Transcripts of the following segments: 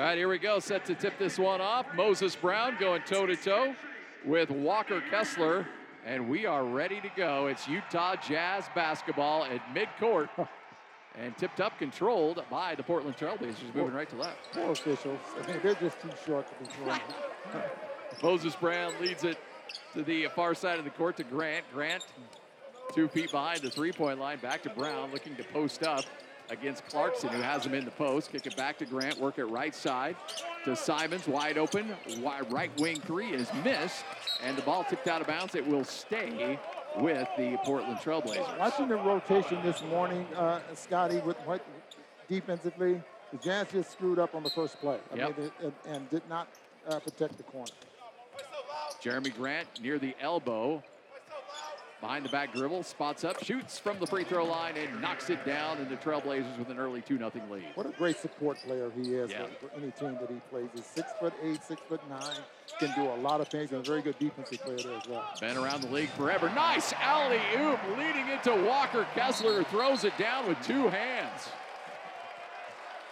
All right, here we go. Set to tip this one off. Moses Brown going toe to toe with Walker Kessler, and we are ready to go. It's Utah Jazz basketball at midcourt. And tipped up, controlled by the Portland Trailblazers, moving right to left. Poor officials. I think they're just too short to control. Moses Brown leads it to the far side of the court to Grant. Grant, two feet behind the three-point line, back to Brown, looking to post up against Clarkson, who has him in the post. Kick it back to Grant, work it right side to Simons, wide open. Right wing three is missed, and the ball tipped out of bounds. It will stay with the Portland Trailblazers. Watching the rotation this morning, uh, Scotty, with what defensively, the Jazz just screwed up on the first play. I Yep. mean, they- and, and did not uh, protect the corner. Jerami Grant near the elbow. Behind the back dribble, spots up, shoots from the free throw line, and knocks it down. And the Trailblazers with an early 2 0 lead. What a great support player he is Yeah. for, for any team that he plays. He's six foot eight, six foot nine, can do a lot of things, and a very good defensive player there as well. Been around the league forever. Nice alley oop leading into Walker Kessler, who throws it down with two hands.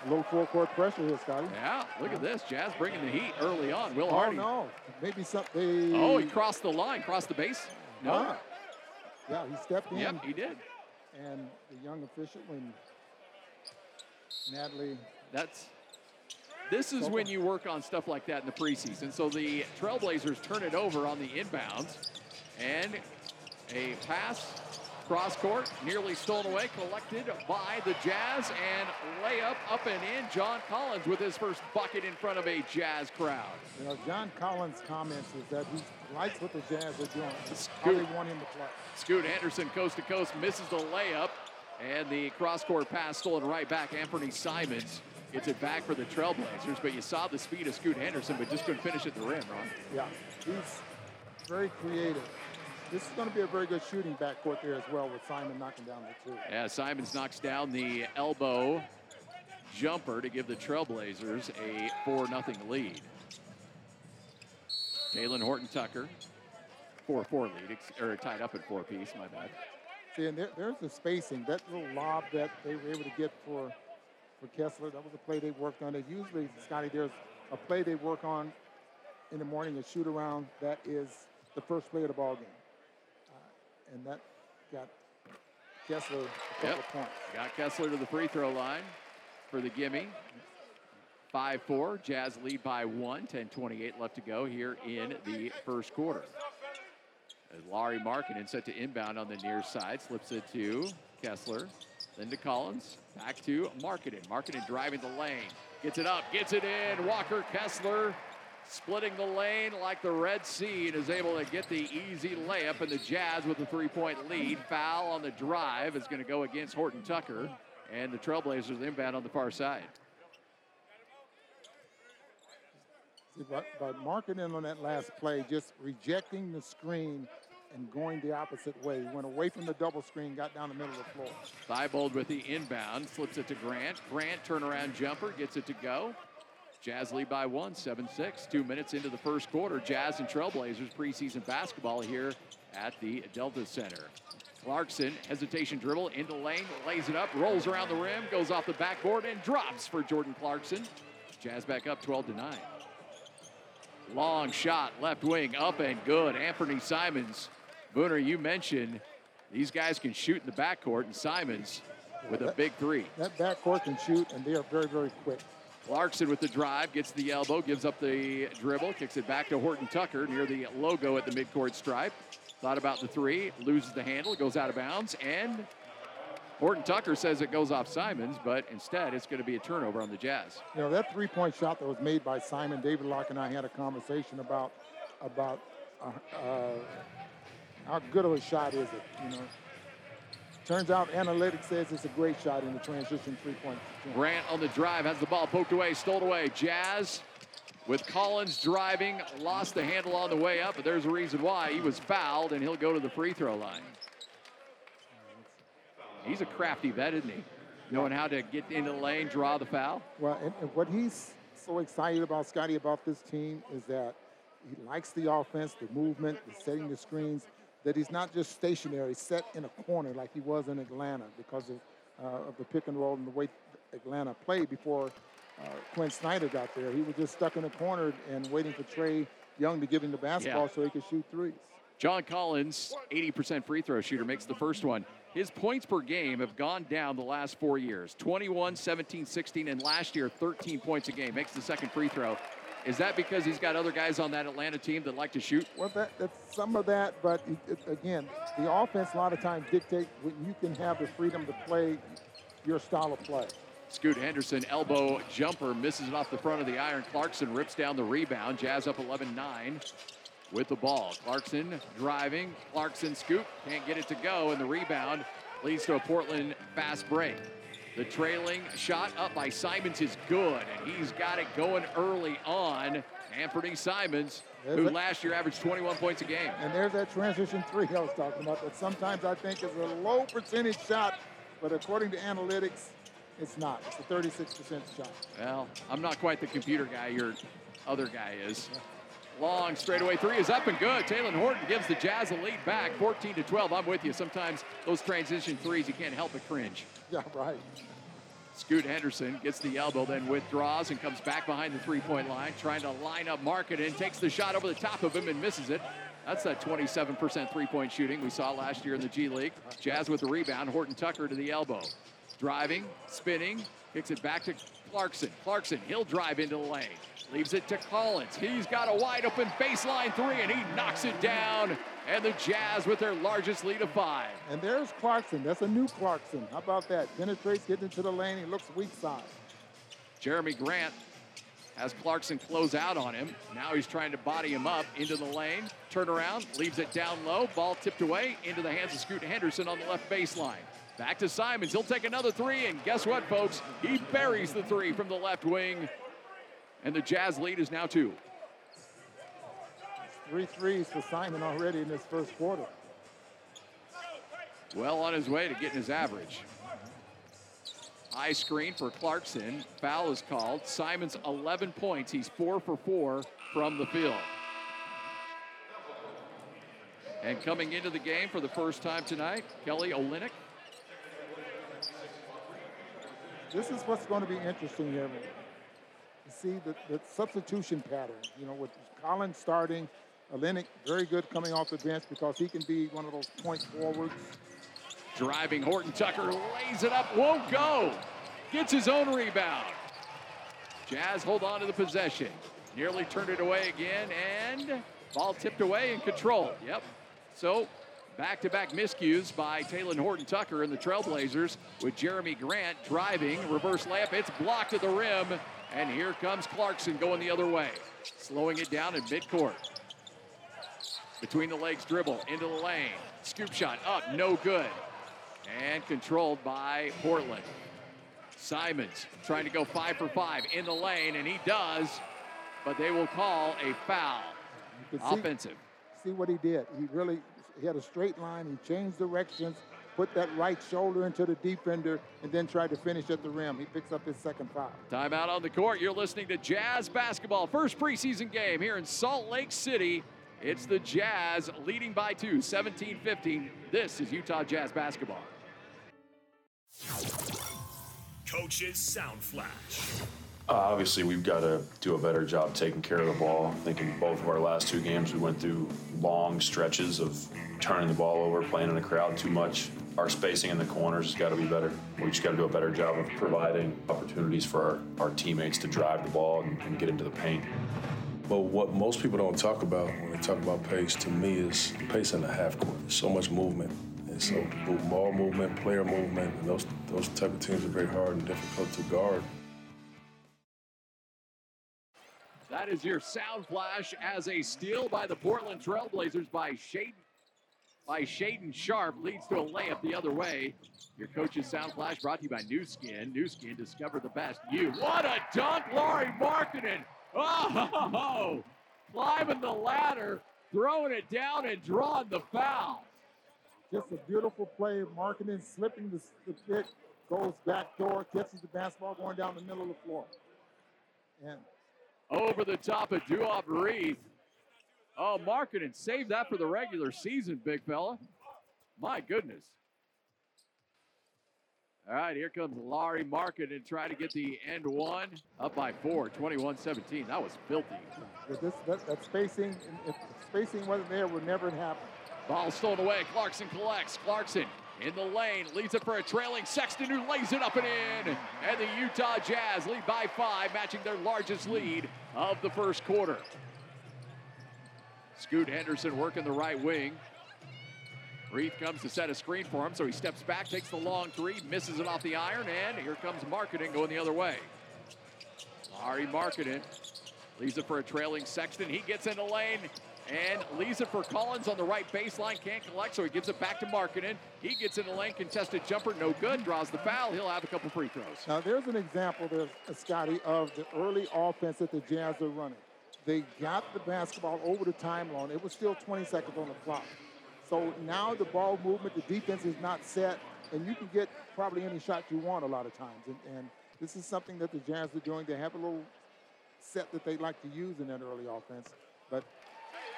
Low full court pressure here, Scotty. Yeah, look at this. Jazz bringing the heat early on. Will Hardy. Oh no, maybe something. Oh, he crossed the line, crossed the base. No. Ah. Yeah, he stepped in. Yep, he did. And the young official, when Natalie That's this is when you work on stuff like that in the preseason. So the Trailblazers turn it over on the inbounds, and a pass cross court, nearly stolen away, collected by the Jazz, and layup up and in. John Collins with his first bucket in front of a Jazz crowd. You know, John Collins' comments is that he likes what the Jazz are doing, how Scoot. they want him to play. Scoot Henderson, coast to coast, misses the layup, and the cross court pass stolen right back. Anfernee Simons gets it back for the Trailblazers, but you saw the speed of Scoot Henderson, but just couldn't finish at the rim, Ron. Yeah, he's very creative. This is going to be a very good shooting backcourt there as well with Simon knocking down the two. Yeah, Simons knocks down the elbow jumper to give the Trailblazers a 4 0 lead. Talen Horton Tucker, 4 4 lead, or tied up at four piece, my bad. See, and there, there's the spacing. That little lob that they were able to get for for Kessler, that was a play they worked on. And usually, Scotty, there's a play they work on in the morning, a shoot around. That is the first play of the ball game, and that got Kessler a couple Yep. points. Got Kessler to the free throw line for the gimme. 5 4. Jazz lead by one. 10 28 left to go here in the first quarter. As Lauri Markkanen set to inbound on the near side, slips it to Kessler, then to Collins, back to Markkanen. Markkanen driving the lane, gets it up, gets it in. Walker Kessler splitting the lane like the Red Sea and is able to get the easy layup. And the Jazz with a three point lead. Foul on the drive is going to go against Horton Tucker. And the Trailblazers inbound on the far side. See, but, Markkanen on that last play, just rejecting the screen and going the opposite way. Went away from the double screen, got down the middle of the floor. Thybulle with the inbound, slips it to Grant. Grant turnaround jumper, gets it to go. Jazz lead by one, 7-6. Two minutes into the first quarter. Jazz and Trailblazers preseason basketball here at the Delta Center. Clarkson, hesitation dribble into lane, lays it up, rolls around the rim, goes off the backboard and drops for Jordan Clarkson. Jazz back up 12 to 9. Long shot, left wing, up and good. Anfernee Simons. Booner, you mentioned these guys can shoot in the backcourt, and Simons with a big three. That backcourt can shoot, and they are very, very quick. Clarkson with the drive, gets the elbow, gives up the dribble, kicks it back to Horton Tucker near the logo at the midcourt stripe. Thought about the three, loses the handle, goes out of bounds, and Horton Tucker says it goes off Simons, but instead it's going to be a turnover on the Jazz. You know, that three-point shot that was made by Simon, David Locke and I had a conversation about about uh, uh, how good of a shot is it, you know. Turns out analytics says it's a great shot in the transition three-point. Grant on the drive has the ball poked away, stole away. Jazz with Collins driving, lost the handle on the way up, but there's a reason why. He was fouled, and he'll go to the free throw line. He's a crafty vet, isn't he? Knowing how to get into the lane, draw the foul. Well, and, and what he's so excited about, Scotty, about this team is that he likes the offense, the movement, the setting the screens, that he's not just stationary, set in a corner like he was in Atlanta because of, uh, of the pick and roll and the way Atlanta played before uh, Quin Snyder got there. He was just stuck in a corner and waiting for Trae Young to give him the basketball yeah. so he could shoot threes. John Collins, 80% free throw shooter, makes the first one. His points per game have gone down the last four years 21, 17, 16, and last year 13 points a game. Makes the second free throw. Is that because he's got other guys on that Atlanta team that like to shoot? Well, that, that's some of that, but it, it, again, the offense a lot of times dictate when you can have the freedom to play your style of play. Scoot Henderson, elbow jumper, misses it off the front of the iron. Clarkson rips down the rebound. Jazz up 11 9 with the ball. Clarkson driving. Clarkson scoop. Can't get it to go, and the rebound leads to a Portland fast break. The trailing shot up by Simons is good, and he's got it going early on. Anfernee Simons, there's who last year averaged 21 points a game. And there's that transition three I was talking about that sometimes I think is a low percentage shot, but according to analytics, it's not. It's a 36% shot. Well, I'm not quite the computer guy your other guy is. Long straightaway three is up and good. Talen Horton gives the Jazz a lead back, 14 to 12. I'm with you. Sometimes those transition threes, you can't help but cringe. Yeah, right. Scoot Henderson gets the elbow, then withdraws and comes back behind the three-point line, trying to line up Markkanen, takes the shot over the top of him and misses it. That's that 27% three-point shooting we saw last year in the G League. Jazz with the rebound, Horton Tucker to the elbow. Driving, spinning, kicks it back to Clarkson. Clarkson, he'll drive into the lane. Leaves it to Collins. He's got a wide open baseline three, and he knocks it down. And the Jazz with their largest lead of five. And there's Clarkson. That's a new Clarkson. How about that? Penetrates, gets into the lane. He looks weak side. Jerami Grant has Clarkson close out on him. Now he's trying to body him up into the lane. Turn around, leaves it down low. Ball tipped away into the hands of Scoot Henderson on the left baseline. Back to Simons. He'll take another three, and guess what, folks? He buries the three from the left wing. And the Jazz lead is now two. Three threes for Simon already in this first quarter. Well on his way to getting his average. High screen for Clarkson. Foul is called. Simon's 11 points. He's four for four from the field. And coming into the game for the first time tonight, Kelly Olynyk. This is what's going to be interesting here You see the, the substitution pattern. You know, with Collins starting, Olynyk very good coming off the bench because he can be one of those point forwards. Driving Horton Tucker lays it up, won't go. Gets his own rebound. Jazz hold on to the possession. Nearly turned it away again, and ball tipped away and controlled. Yep. So back-to-back miscues by Talen Horton Tucker and the Trailblazers with Jeremy Grant driving, reverse layup. It's blocked at the rim, and here comes Clarkson going the other way. Slowing it down in midcourt. Between the legs dribble into the lane. Scoop shot up, no good. And controlled by Portland. Simons trying to go five for five in the lane, and he does, but they will call a foul. Offensive. See, see what he did. He really he had a straight line. He changed directions, put that right shoulder into the defender, and then tried to finish at the rim. He picks up his second foul. Timeout on the court. You're listening to Jazz Basketball. First preseason game here in Salt Lake City. It's the Jazz leading by two, 17 15. This is Utah Jazz Basketball. Coach's Sound Flash. Uh, obviously, we've got to do a better job taking care of the ball. I think in both of our last two games, we went through long stretches of turning the ball over, playing in the crowd too much. Our spacing in the corners has got to be better. We just got to do a better job of providing opportunities for our, our teammates to drive the ball and, and get into the paint. But what most people don't talk about when they talk about pace, to me, is pace in the half court. There's so much movement. And so ball movement, player movement, and those, those type of teams are very hard and difficult to guard. That is your sound flash as a steal by the Portland Trailblazers by Shaedon by Shaedon Sharpe leads to a layup the other way. Your coach's sound flash brought to you by Nu Skin. Nu Skin, discover the best you. What a dunk, Lauri Markkanen. Oh, climbing the ladder, throwing it down and drawing the foul. Just a beautiful play. Markkanen slipping the, the pick, goes back door, catches the basketball going down the middle of the floor. And over the top of Duop Reath. Oh, Markkanen saved that for the regular season, big fella. My goodness. All right, here comes Lauri Markkanen trying to get the end one up by four, 21-17. That was filthy. This, that, that spacing, if spacing wasn't there, would never happen. Ball stolen away. Clarkson collects. Clarkson in the lane, leads it for a trailing Sexton who lays it up and in. And the Utah Jazz lead by five, matching their largest lead of the first quarter. Scoot Henderson working the right wing. Reath comes to set a screen for him, so he steps back, takes the long three, misses it off the iron, and here comes Markkanen going the other way. Ari Markkanen leaves it for a trailing Sexton. He gets in the lane, and leaves it for Collins on the right baseline. Can't collect, so he gives it back to Markkanen. He gets in the lane, contested jumper, no good. Draws the foul. He'll have a couple free throws. Now, there's an example there, uh, Scotty, of the early offense that the Jazz are running. They got the basketball over the timeline. It was still 20 seconds on the clock. So now the ball movement, the defense is not set, and you can get probably any shot you want a lot of times. And, and this is something that the Jazz are doing. They have a little set that they like to use in that early offense, but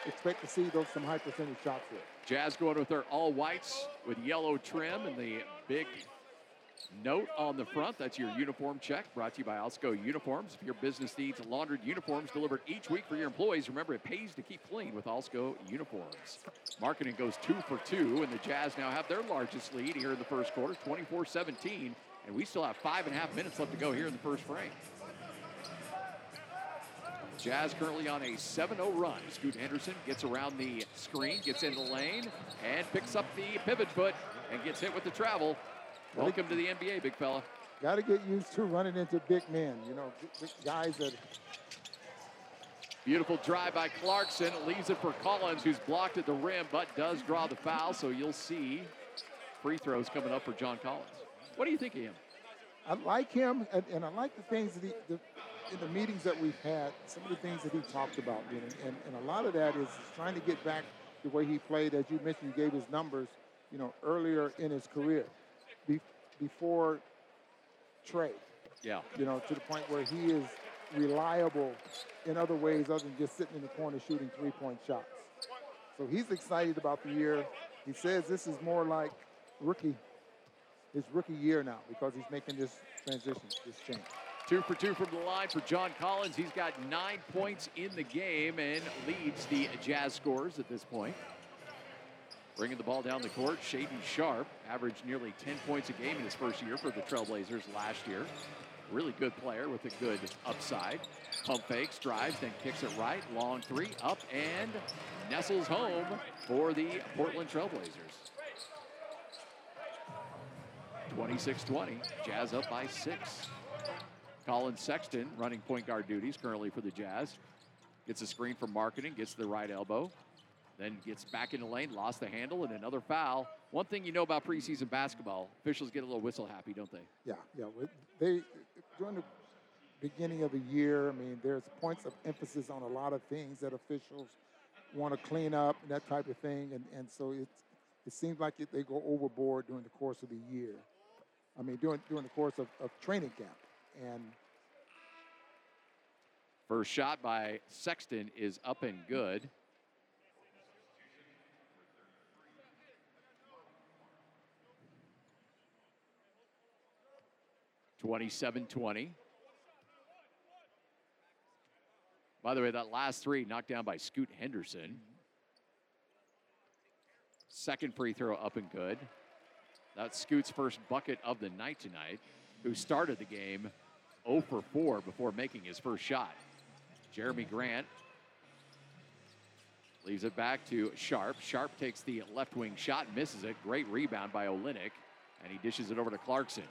expect to see those some high percentage shots here. Jazz going with their all whites with yellow trim and the big note on the front. That's your uniform check brought to you by Alsco Uniforms. If your business needs laundered uniforms delivered each week for your employees, remember it pays to keep clean with Alsco Uniforms. Markkanen goes two for two, and the Jazz now have their largest lead here in the first quarter, 24 17. And we still have five and a half minutes left to go here in the first frame. Jazz currently on a 7-0 run. Scoot Henderson gets around the screen, gets in the lane, and picks up the pivot foot and gets hit with the travel. Welcome to the NBA, big fella. Got to get used to running into big men. You know, guys that. Beautiful drive by Clarkson. Leaves it for Collins, who's blocked at the rim, but does draw the foul. So you'll see free throws coming up for John Collins. What do you think of him? I like him, and, and I like the things that he, the, in the meetings that we've had, some of the things that he talked about, you know, and, and a lot of that is trying to get back the way he played. As you mentioned, you gave his numbers, you know, earlier in his career, be, before trade. Yeah. You know, to the point where he is reliable in other ways other than just sitting in the corner shooting three-point shots. So he's excited about the year. He says this is more like rookie, his rookie year now because he's making this transition, this change. Two for two from the line for John Collins. He's got nine points in the game and leads the Jazz scores at this point. Bringing the ball down the court, Shaedon Sharpe averaged nearly 10 points a game in his first year for the Trailblazers last year. Really good player with a good upside. Pump fakes, drives, then kicks it right. Long three, up and nestles home for the Portland Trailblazers. 26-20, Jazz up by six. Collin Sexton running point guard duties currently for the Jazz. Gets a screen from Markkanen, gets the right elbow, then gets back in the lane, lost the handle, and another foul. One thing you know about preseason basketball, officials get a little whistle happy, don't they? Yeah, yeah. They during the beginning of the year, I mean, there's points of emphasis on a lot of things that officials want to clean up and that type of thing, and and so it it seems like it, they go overboard during the course of the year. I mean, during during the course of, of training camp. And first shot by Sexton is up and good. Twenty-seven twenty. By the way, that last three knocked down by Scoot Henderson. Second free throw up and good. That's Scoot's first bucket of the night tonight who started the game 0 for 4 before making his first shot. Jerami Grant leaves it back to Sharpe. Sharpe takes the left wing shot, misses it. Great rebound by Olynyk, and he dishes it over to Clarkson.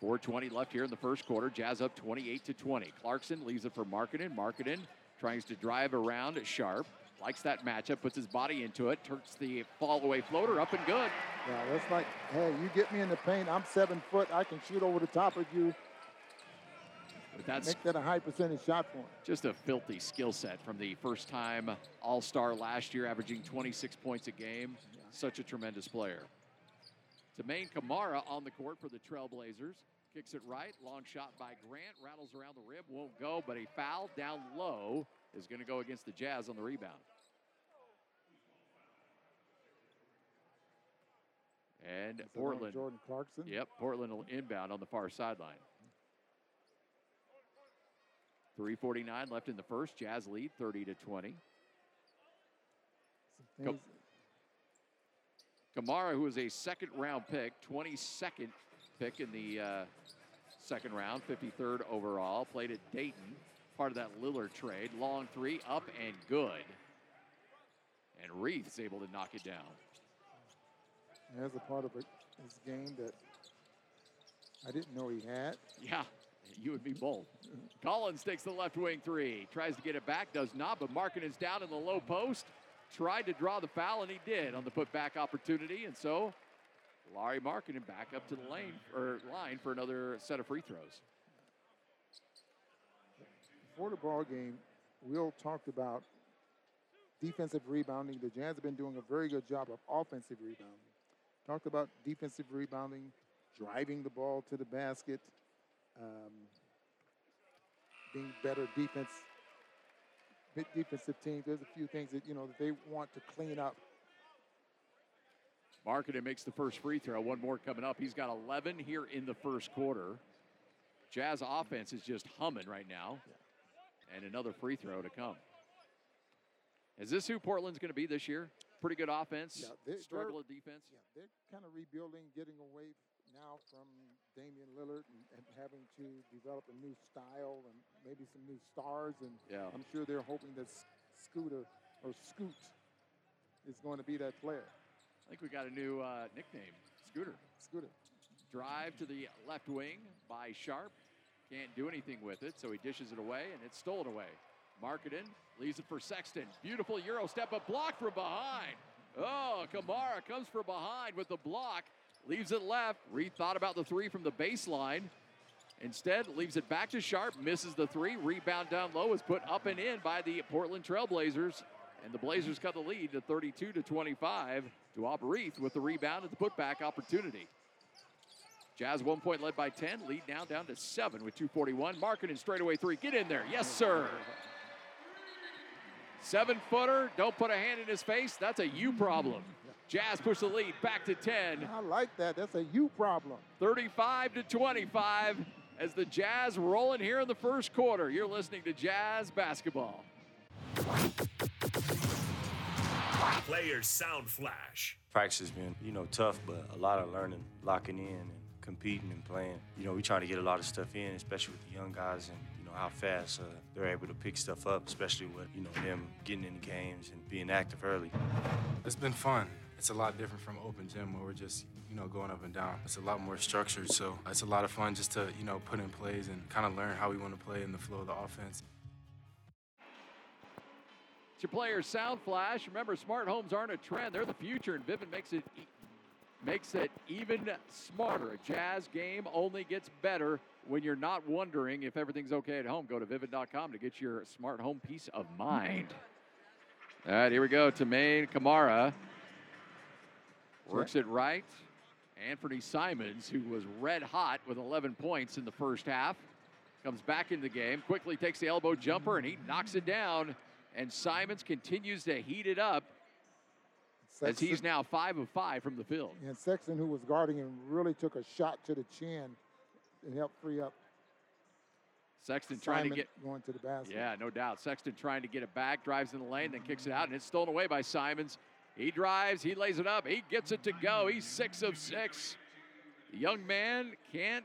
4:20 left here in the first quarter. Jazz up 28 to 20. Clarkson leaves it for Markkanen. Markkanen tries to drive around Sharpe. Likes that matchup, puts his body into it, turns the fall away floater up and good. Yeah, that's like, hey, you get me in the paint. I'm seven foot. I can shoot over the top of you. But that's Make that a high percentage shot for him. just a filthy skill set from the first time All Star last year, averaging 26 points a game. Such a tremendous player. Maine Camara on the court for the Trailblazers. Kicks it right. Long shot by Grant. Rattles around the rim. Won't go, but a foul down low is going to go against the Jazz on the rebound. And Portland. Jordan Clarkson. Yep, Portland will inbound on the far sideline. 349 left in the first. Jazz lead 30 to 20. Some Camara, who was a second round pick, 22nd pick in the uh, second round, 53rd overall, played at Dayton, part of that Lillard trade. Long three, up and good. And Reath's able to knock it down. That's a part of his game that I didn't know he had. Yeah, you would be bold. Collins takes the left wing three, tries to get it back, does not, but Markkanen's down in the low post. Tried to draw the foul, and he did on the putback opportunity. And so, Lauri Markkanen back up to the lane or line for another set of free throws. Before the ball game, Will talked about defensive rebounding. The Jazz have been doing a very good job of offensive rebounding. Talked about defensive rebounding, driving the ball to the basket, um, being better defense, defensive teams. There's a few things that you know that they want to clean up. Markkanen makes the first free throw. One more coming up. He's got 11 here in the first quarter. Jazz offense is just humming right now. And another free throw to come. Is this who Portland's going to be this year? Pretty good offense, Yeah, they- struggle at defense. Yeah, they're kind of rebuilding, getting away now from Damian Lillard and, and having to develop a new style and maybe some new stars. And Yeah. I'm sure they're hoping that Scooter or Scoot is going to be that player. I think we got a new uh, nickname, Scooter. Scooter. Drive to the left wing by Sharpe. Can't do anything with it, so he dishes it away, and it's stolen away. Markkanen leaves it for Sexton. Beautiful Euro step, but blocked from behind. Oh, Camara comes from behind with the block, leaves it left. Rethought about the three from the baseline. Instead, leaves it back to Sharpe, misses the three. Rebound down low is put up and in by the Portland Trailblazers. And the Blazers cut the lead to 32 to 25 to Aubreyth with the rebound and the putback opportunity. Jazz one point led by 10, lead now down to seven with 241. Markkanen straightaway three. Get in there. Yes, sir. Seven footer. Don't put a hand in his face. That's a you problem. Jazz push the lead back to 10. I like that. That's a you problem. 35 to 25 as the Jazz rolling here in the first quarter. You're listening to Jazz basketball. Players Sound Flash. practice has been, you know, tough, but a lot of learning, locking in and competing and playing. You know, we trying to get a lot of stuff in, especially with the young guys and, you know, how fast uh, they're able to pick stuff up, especially with, you know, them getting in games and being active early. It's been fun. It's a lot different from open gym where we're just, you know, going up and down. It's a lot more structured, so it's a lot of fun just to, you know, put in plays and kind of learn how we want to play in the flow of the offense. It's your players sound flash. Remember, smart homes aren't a trend; they're the future, and Vivint makes it makes it even smarter. A Jazz game only gets better when you're not wondering if everything's okay at home. Go to Vivint.com to get your smart home peace of mind. All right, here we go. Toumani Camara works it right. Anthony Simons, who was red hot with 11 points in the first half, comes back in the game, quickly takes the elbow jumper, and he knocks it down. And Simons continues to heat it up as he's now five of five from the field. And Sexton, who was guarding him, really took a shot to the chin and helped free up Sexton trying to get, going to the basket. yeah, no doubt. Sexton trying to get it back, drives in the lane, then kicks it out, and it's stolen away by Simons. He drives, he lays it up, he gets it to go. He's six of six. The young man can't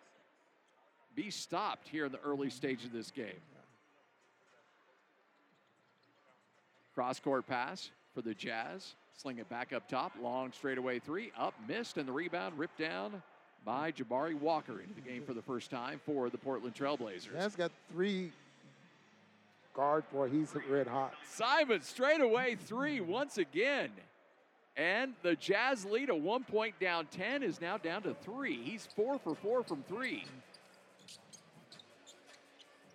be stopped here in the early stage of this game. Cross court pass for the Jazz. Sling it back up top. Long straightaway three. Up, missed, and the rebound ripped down by Jabari Walker into the game for the first time for the Portland Trailblazers. Jazz got three guard for, he's red hot. Simon straightaway three once again. And the Jazz lead, a one point down 10, is now down to three. He's four for four from three.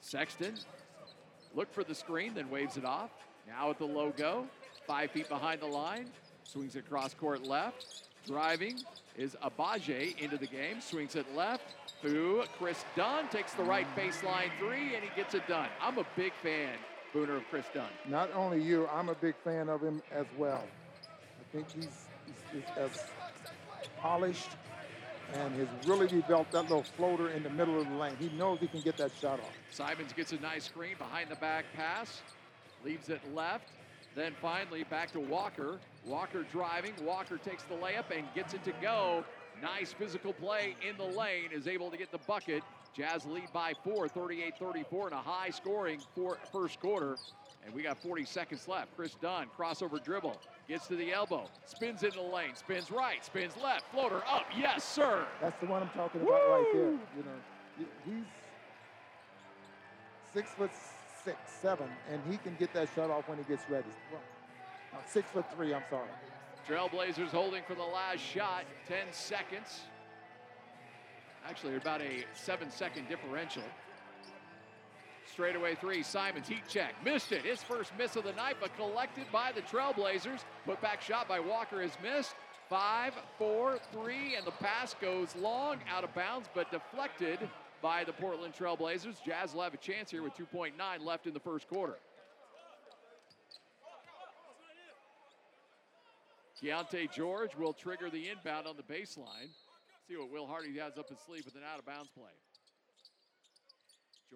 Sexton look for the screen, then waves it off. Now at the logo, five feet behind the line, swings it cross court left. Driving is Agbaji into the game, swings it left. Through Kris Dunn takes the right baseline three, and he gets it done. I'm a big fan, Booner, of Kris Dunn. Not only you, I'm a big fan of him as well. I think he's, he's, as polished and has really developed that little floater in the middle of the lane. He knows he can get that shot off. Simons gets a nice screen behind the back pass, leaves it left, then finally back to Walker. Walker driving. Walker takes the layup and gets it to go. Nice physical play in the lane, is able to get the bucket. Jazz lead by four, 38 34, and a high scoring for first quarter. And we got 40 seconds left. Kris Dunn, crossover dribble, gets to the elbow, spins into the lane, spins right, spins left, floater up. Yes, sir. That's the one I'm talking about Woo! right there. You know, he's six foot six, seven, and he can get that shot off when he gets ready. Well, uh, six foot three, I'm sorry. Trailblazers holding for the last shot, 10 seconds. Actually, about a seven second differential. Straightaway three, Simons heat check, missed it. His first miss of the night, but collected by the Trailblazers. Put back shot by Walker is missed. Five, four, three, and the pass goes long, out of bounds, but deflected by the Portland Trailblazers. Jazz will have a chance here with 2.9 left in the first quarter. Keyonte George will trigger the inbound on the baseline. See what Will Hardy has up his sleeve with an out of bounds play.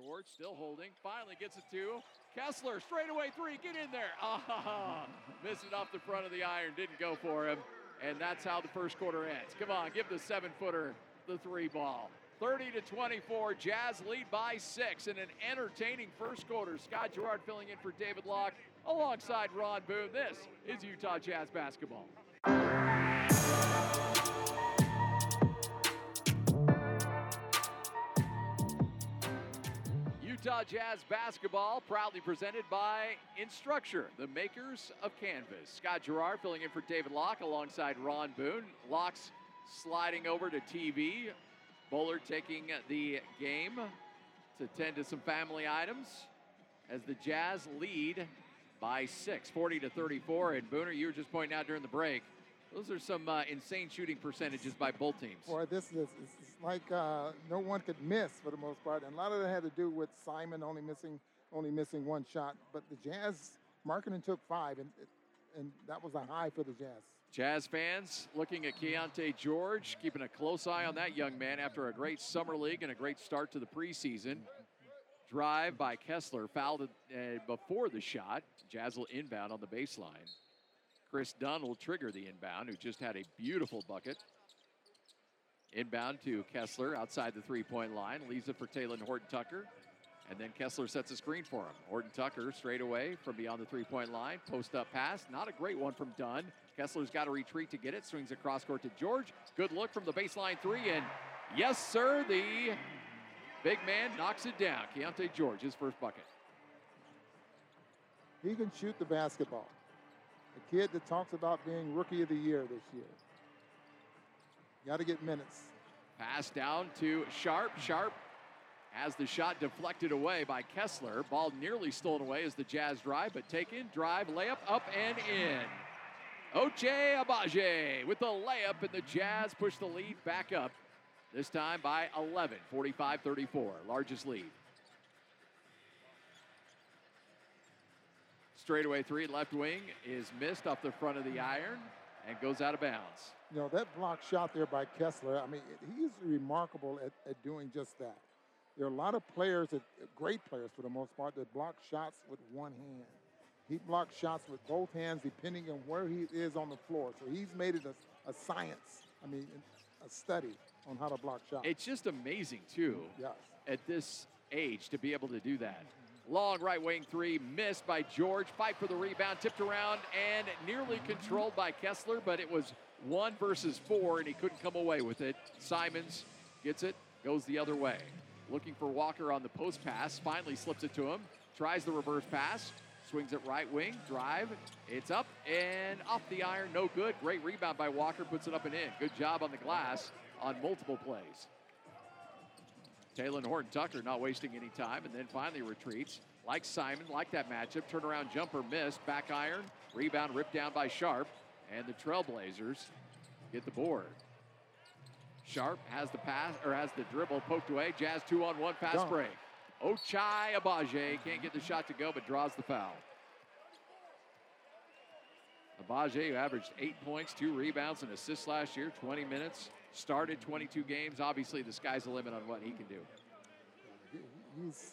George still holding, finally gets it to Kessler. Straightaway three, get in there. Ah, missed it off the front of the iron, didn't go for him. And that's how the first quarter ends. Come on, give the seven footer the three ball. 30 to 24, Jazz lead by six in an entertaining first quarter. Scott Garrard filling in for David Locke alongside Ron Boone. This is Utah Jazz basketball. Utah Jazz basketball proudly presented by Instructure, the makers of Canvas. Scott Garrard filling in for David Locke alongside Ron Boone. Locke's sliding over to TV. Bullard taking the game to tend to some family items as the Jazz lead by six, 40 to 34. And Booner, you were just pointing out during the break, those are some uh, insane shooting percentages by both teams. Boy, this is like uh, no one could miss for the most part, and a lot of that had to do with Simon only missing only missing one shot. But the Jazz Markkanen took five, and and that was a high for the Jazz. Jazz fans looking at Keyonte George, keeping a close eye on that young man after a great summer league and a great start to the preseason drive by Kessler, fouled uh, before the shot. Jazz will inbound on the baseline. Kris Dunn will trigger the inbound, who just had a beautiful bucket. Inbound to Kessler outside the three point line, leaves it for Talen Horton Tucker. And then Kessler sets a screen for him. Horton Tucker straight away from beyond the three point line. Post up pass. Not a great one from Dunn. Kessler's got to retreat to get it. Swings across court to George. Good look from the baseline three. And yes, sir, the Big man knocks it down. Keyonte George, his first bucket. He can shoot the basketball. A kid that talks about being rookie of the year this year. Got to get minutes. Pass down to Sharpe. Sharpe has the shot deflected away by Kessler. Ball nearly stolen away as the Jazz drive, but taken, drive, layup, up and in. Ochai Agbaji with the layup, and the Jazz push the lead back up this time by 11, 45 34, largest lead. Straightaway three, left wing is missed off the front of the iron and goes out of bounds. You know, that block shot there by Kessler, I mean, he's remarkable at, at doing just that. There are a lot of players, that, great players for the most part, that block shots with one hand. He blocks shots with both hands depending on where he is on the floor. So he's made it a, a science, I mean, a study on how to block shots. It's just amazing, too, yes. at this age to be able to do that. Long right wing three, missed by George. Fight for the rebound, tipped around and nearly controlled by Kessler, but it was one versus four, and he couldn't come away with it. Simons gets it, goes the other way. Looking for Walker on the post pass, finally slips it to him. tries the reverse pass, swings it right wing, drive. It's up and off the iron, no good. Great rebound by Walker, puts it up and in. Good job on the glass on multiple plays. Talen Horton Tucker not wasting any time and then finally retreats. Like Simon, like that matchup. Turnaround jumper missed. Back iron. Rebound ripped down by Sharpe. And the Trailblazers get the board. Sharpe has the pass or has the dribble poked away. Jazz two on one pass Done. break. Ochai Agbaji can't get the shot to go, but draws the foul. Agbaji, who averaged eight points, two rebounds, and assists last year, 20 minutes, started 22 games. Obviously, the sky's the limit on what he can do. He's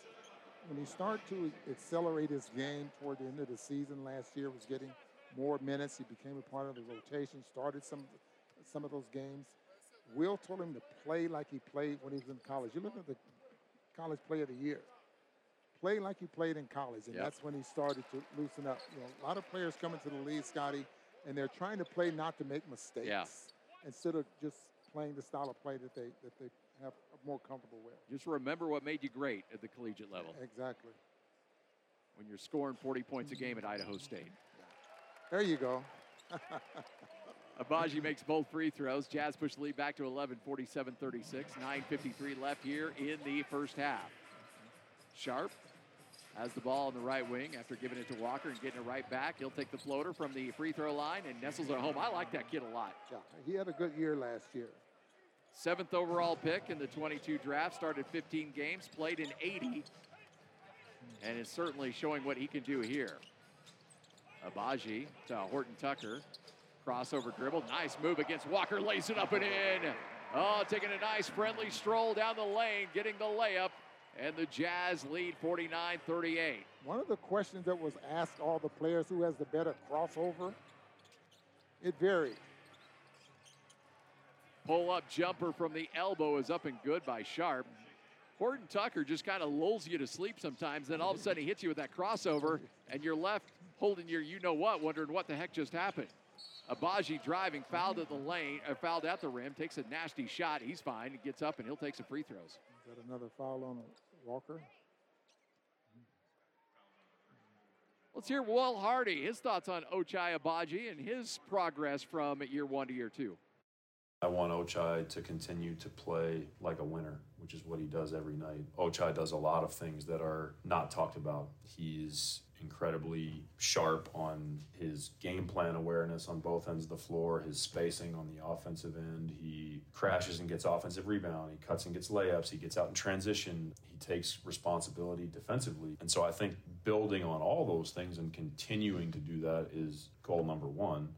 when he started to accelerate his game toward the end of the season last year, was getting more minutes. He became a part of the rotation. Started some some of those games. Will told him to play like he played when he was in college. You look at the college player of the year. Play like he played in college, and Yep. that's when he started to loosen up. You know, a lot of players come into the league, Scotty, and they're trying to play not to make mistakes instead of just playing the style of play that they that they have more comfortable with. Just remember what made you great at the collegiate level Exactly. when you're scoring 40 points a game at Idaho State. There you go. Agbaji makes both free throws. Jazz push the lead back to 11, 47 36. 9.53 left here in the first half. Sharpe has the ball on the right wing after giving it to Walker and getting it right back. He'll take the floater from the free throw line and nestles it home. I like that kid a lot. Yeah, he had a good year last year. Seventh overall pick in the 22 draft, started 15 games, played in 80, and is certainly showing what he can do here. Agbaji to Horton Tucker. Crossover dribble. Nice move against Walker. Lays it up and in. Oh, taking a nice friendly stroll down the lane, getting the layup. And the Jazz lead 49 38. One of the questions that was asked all the players who has the better crossover, it varied. Pull up jumper from the elbow is up and good by Sharpe. Horton Tucker just kind of lulls you to sleep sometimes. Then all of a sudden he hits you with that crossover, and you're left holding your you know what, wondering what the heck just happened. Agbaji driving, fouled at the lane, or fouled at the rim, takes a nasty shot. He's fine. He gets up and he'll take some free throws. That another foul on Walker? Let's hear Will Hardy, his thoughts on Ochai Agbaji and his progress from year one to year two. I want Ochai to continue to play like a winner, which is what he does every night. Ochai does a lot of things that are not talked about. He's incredibly sharp on his game plan awareness on both ends of the floor, his spacing on the offensive end. He crashes and gets offensive rebound. He cuts and gets layups. He gets out in transition. He takes responsibility defensively. And so I think building on all those things and continuing to do that is goal number one.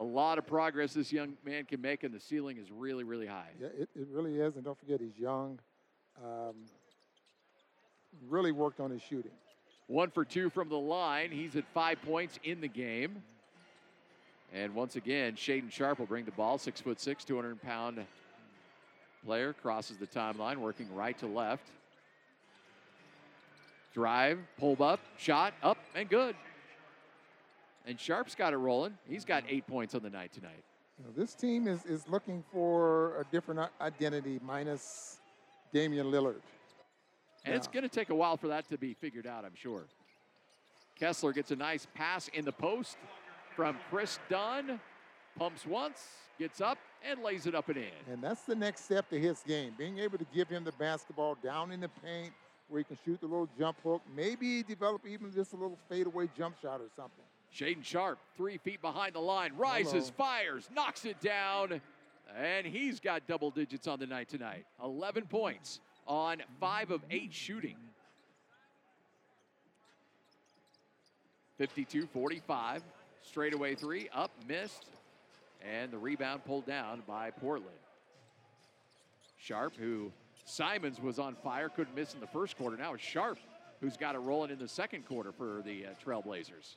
A lot of progress this young man can make, and the ceiling is really, really high. Yeah, it, it really is. And don't forget, he's young. Um, really worked on his shooting. One for two from the line. He's at five points in the game. And once again, Shaedon Sharpe will bring the ball. Six foot six, 200 pound player crosses the timeline, working right to left. Drive, pull up, shot, up, and good. And Sharpe's got it rolling. He's got eight points on the night tonight. You know, this team is, is looking for a different identity minus Damian Lillard. And it's going to take a while for that to be figured out, I'm sure. Kessler gets a nice pass in the post from Kris Dunn. Pumps once, gets up, and lays it up and in. And that's the next step to his game, being able to give him the basketball down in the paint where he can shoot the little jump hook, maybe develop even just a little fadeaway jump shot or something. Shaedon Sharpe, three feet behind the line, rises, Hello. fires, knocks it down, and he's got double digits on the night tonight. 11 points on five of eight shooting. 52 45. Straightaway three, up, missed, and the rebound pulled down by Portland. Sharpe, who Simons was on fire, couldn't miss in the first quarter. Now it's Sharpe who's got it rolling in the second quarter for the uh, Trailblazers.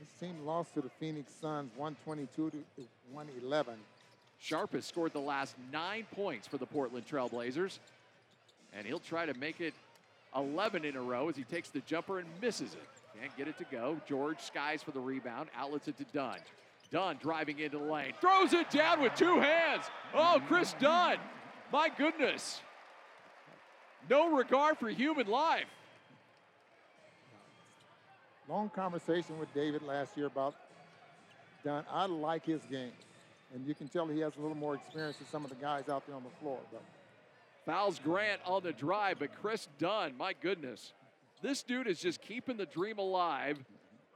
This team lost to the Phoenix Suns 122 to 111. Sharpe has scored the last nine points for the Portland Trailblazers, and he'll try to make it 11 in a row as he takes the jumper and misses it. Can't get it to go. George skies for the rebound, outlets it to Dunn. Dunn driving into the lane, throws it down with two hands. Oh, Kris Dunn. My goodness. No regard for human life. Long conversation with David last year about Dunn. I like his game. And you can tell he has a little more experience than some of the guys out there on the floor. But Fouls Grant on the drive, but Kris Dunn, my goodness. This dude is just keeping the dream alive.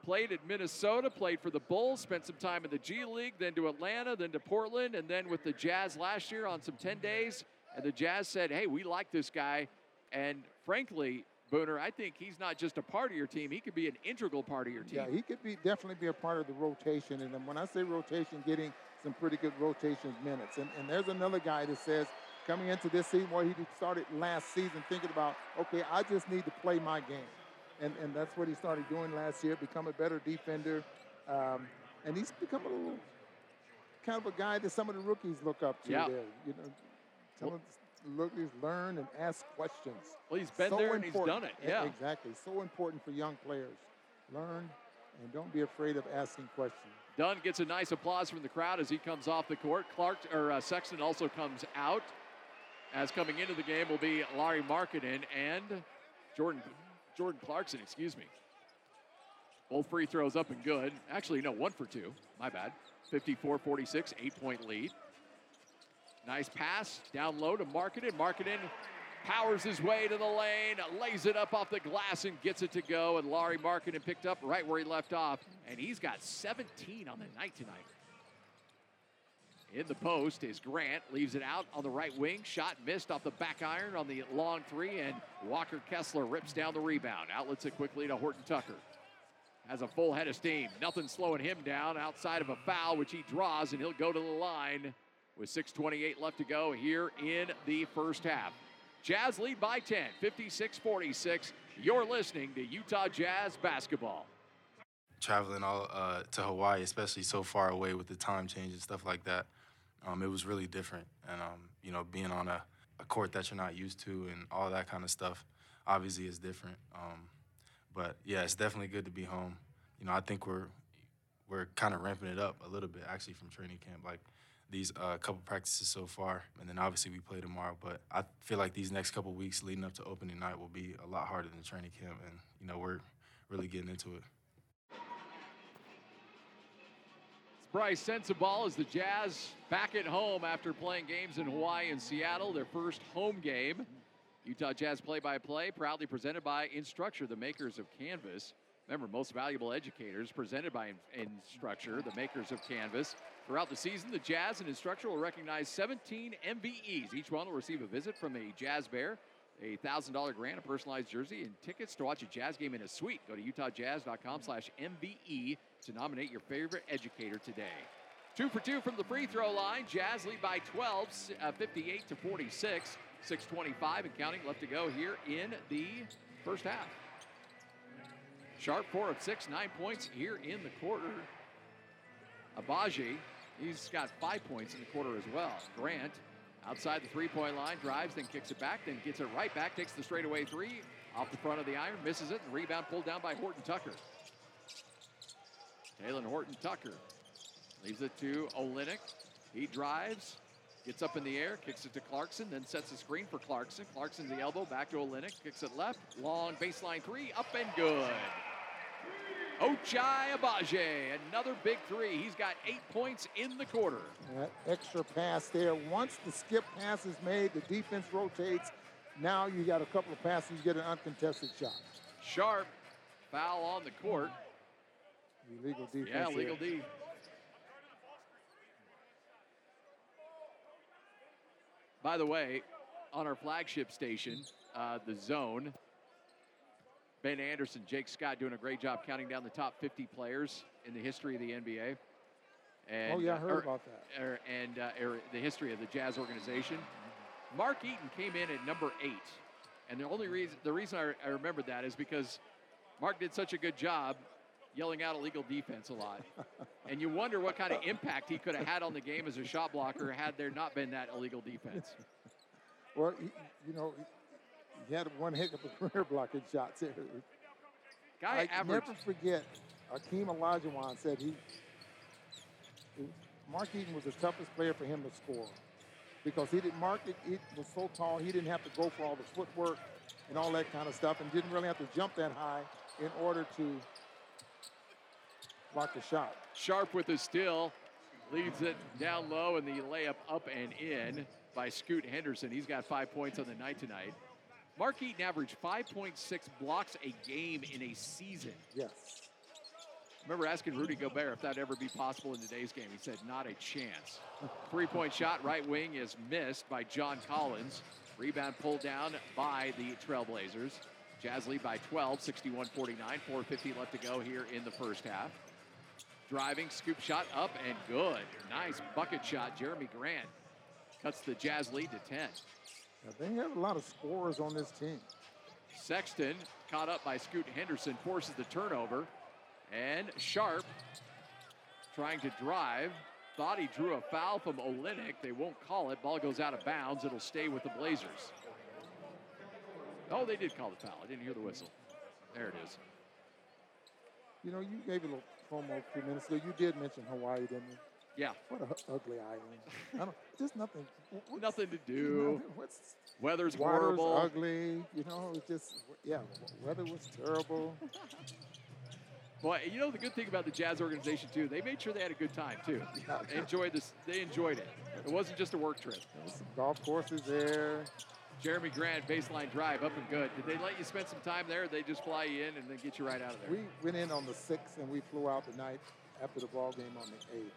Played at Minnesota, played for the Bulls, spent some time in the G League, then to Atlanta, then to Portland, and then with the Jazz last year on some 10 days. And the Jazz said, hey, we like this guy. And frankly, Booner, I think he's not just a part of your team, he could be an integral part of your team. yeah, he could be definitely be a part of the rotation. And when I say rotation, getting some pretty good rotation minutes. And, and there's another guy that says coming into this season where he started last season thinking about, okay, I just need to play my game. And, and that's what he started doing last year, become a better defender. Um, and he's become a little kind of a guy that some of the rookies look up to Yeah. there. You know, some of rookies learn and ask questions. Well, he's been So there and he's done it. Yeah. Exactly. So important for young players. Learn and don't be afraid of asking questions. Dunn gets a nice applause from the crowd as he comes off the court. Clark or uh, Sexton also comes out. As coming into the game will be Lauri Markkanen and Jordan Jordan Clarkson. Excuse me. Both free throws up and good. Actually, no, one for two. My bad. 54-46, eight-point lead. Nice pass down low to Markkanen. Markkanen powers his way to the lane, lays it up off the glass and gets it to go. And Lauri Markkanen picked up right where he left off. And he's got 17 on the night tonight. In the post is Grant, leaves it out on the right wing. Shot missed off the back iron on the long three, and Walker Kessler rips down the rebound. Outlets it quickly to Horton Tucker. Has a full head of steam. Nothing slowing him down outside of a foul, which he draws, and he'll go to the line with 6.28 left to go here in the first half. Jazz lead by 10, 56 46. You're listening to Utah Jazz basketball. traveling all uh, to Hawaii, especially so far away with the time change and stuff like that, um, it was really different. And um, you know, being on a, a court that you're not used to and all that kind of stuff, obviously is different. Um, but yeah, it's definitely good to be home. You know, I think we're we're kind of ramping it up a little bit actually from training camp. Like these uh, couple practices so far, and then obviously we play tomorrow. But I feel like these next couple weeks leading up to opening night will be a lot harder than training camp, and you know we're really getting into it. Bryce Sensabaugh is the Jazz back at home after playing games in Hawaii and Seattle, their first home game. Utah Jazz play-by-play, proudly presented by Instructure, the makers of Canvas. Remember, most valuable educators presented by In- Instructure, the makers of Canvas. Throughout the season, the Jazz and Instructure will recognize 17 MVEs. Each one will receive a visit from a Jazz Bear, a $1,000 grant, a personalized jersey, and tickets to watch a Jazz game in a suite. Go to utahjazz.com slash MVE to nominate your favorite educator today. Two for two from the free throw line. Jazz lead by 12, uh, 58 to 46. 6.25 and counting left to go here in the first half. Sharpe four of six, nine points here in the quarter. Agbaji, he's got five points in the quarter as well. Grant outside the three point line, drives, then kicks it back, then gets it right back, takes the straightaway three off the front of the iron, misses it, and rebound pulled down by Horton Tucker. Talen Horton Tucker leaves it to Olynyk. He drives, gets up in the air, kicks it to Clarkson, then sets a screen for Clarkson. Clarkson the elbow, back to Olynyk, kicks it left, long baseline three, up and good. Ochai Agbaji, another big three. He's got eight points in the quarter. That extra pass there. Once the skip pass is made, the defense rotates. Now you got a couple of passes, you get an uncontested shot. Sharpe, foul on the court. Illegal defense. Yeah, there. legal D. By the way, on our flagship station, uh, the zone, Ben Anderson, Jake Scott doing a great job counting down the top 50 players in the history of the NBA. And, Oh, yeah, I uh, heard er- about that. er, and uh, er, the history of the Jazz organization. Mark Eaton came in at number eight, and the only reason the reason I, I remembered that is because Mark did such a good job yelling out illegal defense a lot, and you wonder what kind of impact he could have had on the game as a shot blocker had there not been that illegal defense. Well, you know, he, had one heck of a career blocking shots there. Guy I averaged never forget, Akeem Olajuwon said he, he- Mark Eaton was the toughest player for him to score. because he didn't mark it. He was so tall, he didn't have to go for all the footwork and all that kind of stuff, and didn't really have to jump that high in order to block the shot. Sharpe with the steal, leads it down low, and the layup up and in by Scoot Henderson. He's got five points on the night tonight. Mark Eaton averaged 5.6 blocks a game in a season. Yes. Remember asking Rudy Gobert if that'd ever be possible in today's game. He said, not a chance. Three point shot, right wing is missed by John Collins. Rebound pulled down by the Trailblazers. Jazz lead by 12, 61 49. 4.50 left to go here in the first half. Driving, scoop shot up and good. Nice bucket shot. Jerami Grant cuts the Jazz lead to 10. Now, they have a lot of scorers on this team. Sexton, caught up by Scoot Henderson, forces the turnover. And Sharpe, trying to drive, thought he drew a foul from Olynyk. They won't call it. Ball goes out of bounds. It'll stay with the Blazers. Oh, they did call the foul. I didn't hear the whistle. There it is. You know, you gave a little promo a few minutes ago. You did mention Hawaii, didn't you? Yeah. What a ugly island. I don't, just nothing. Nothing to do. what's Weather's water's horrible. ugly. You know, it's just yeah. Weather was terrible. Boy, you know the good thing about the Jazz organization too, they made sure they had a good time too. They enjoyed this. They enjoyed it. It wasn't just a work trip. There was some golf courses there. Jerami Grant, baseline drive, up and good. Did they let you spend some time there? Or they just fly you in and then get you right out of there. We went in on the sixth and we flew out the night after the ball game on the eighth.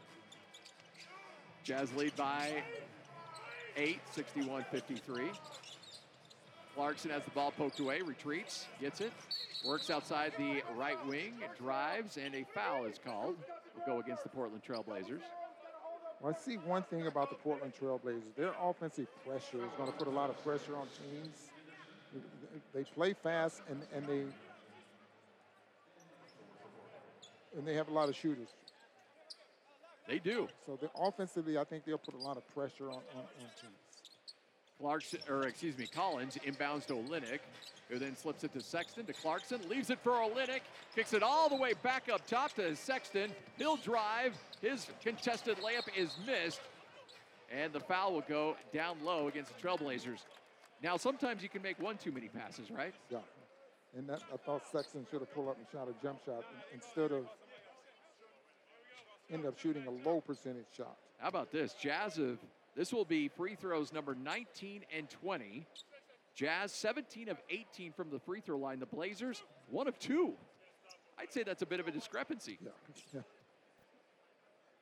Jazz lead by eight, 61-53. Clarkson has the ball poked away, retreats, gets it, works outside the right wing, drives, and a foul is called. Will go against the Portland Trailblazers. Well, I see one thing about the Portland Trailblazers. Their offensive pressure is going to put a lot of pressure on teams. They play fast and, and they and they have a lot of shooters. They do. So the, offensively, I think they'll put a lot of pressure on, on, on teams. Clarkson, or excuse me, Collins inbounds to Olynyk, who then slips it to Sexton to Clarkson, leaves it for Olynyk, kicks it all the way back up top to Sexton. He'll drive. His contested layup is missed, and the foul will go down low against the Trailblazers. Now, sometimes you can make one too many passes, right? Yeah. And that, I thought Sexton should have pulled up and shot a jump shot instead of end up shooting a low percentage shot. How about this? Jazz of this will be free throws number 19 and 20. Jazz 17 of 18 from the free throw line. The Blazers one of two. I'd say that's a bit of a discrepancy. Yeah. yeah.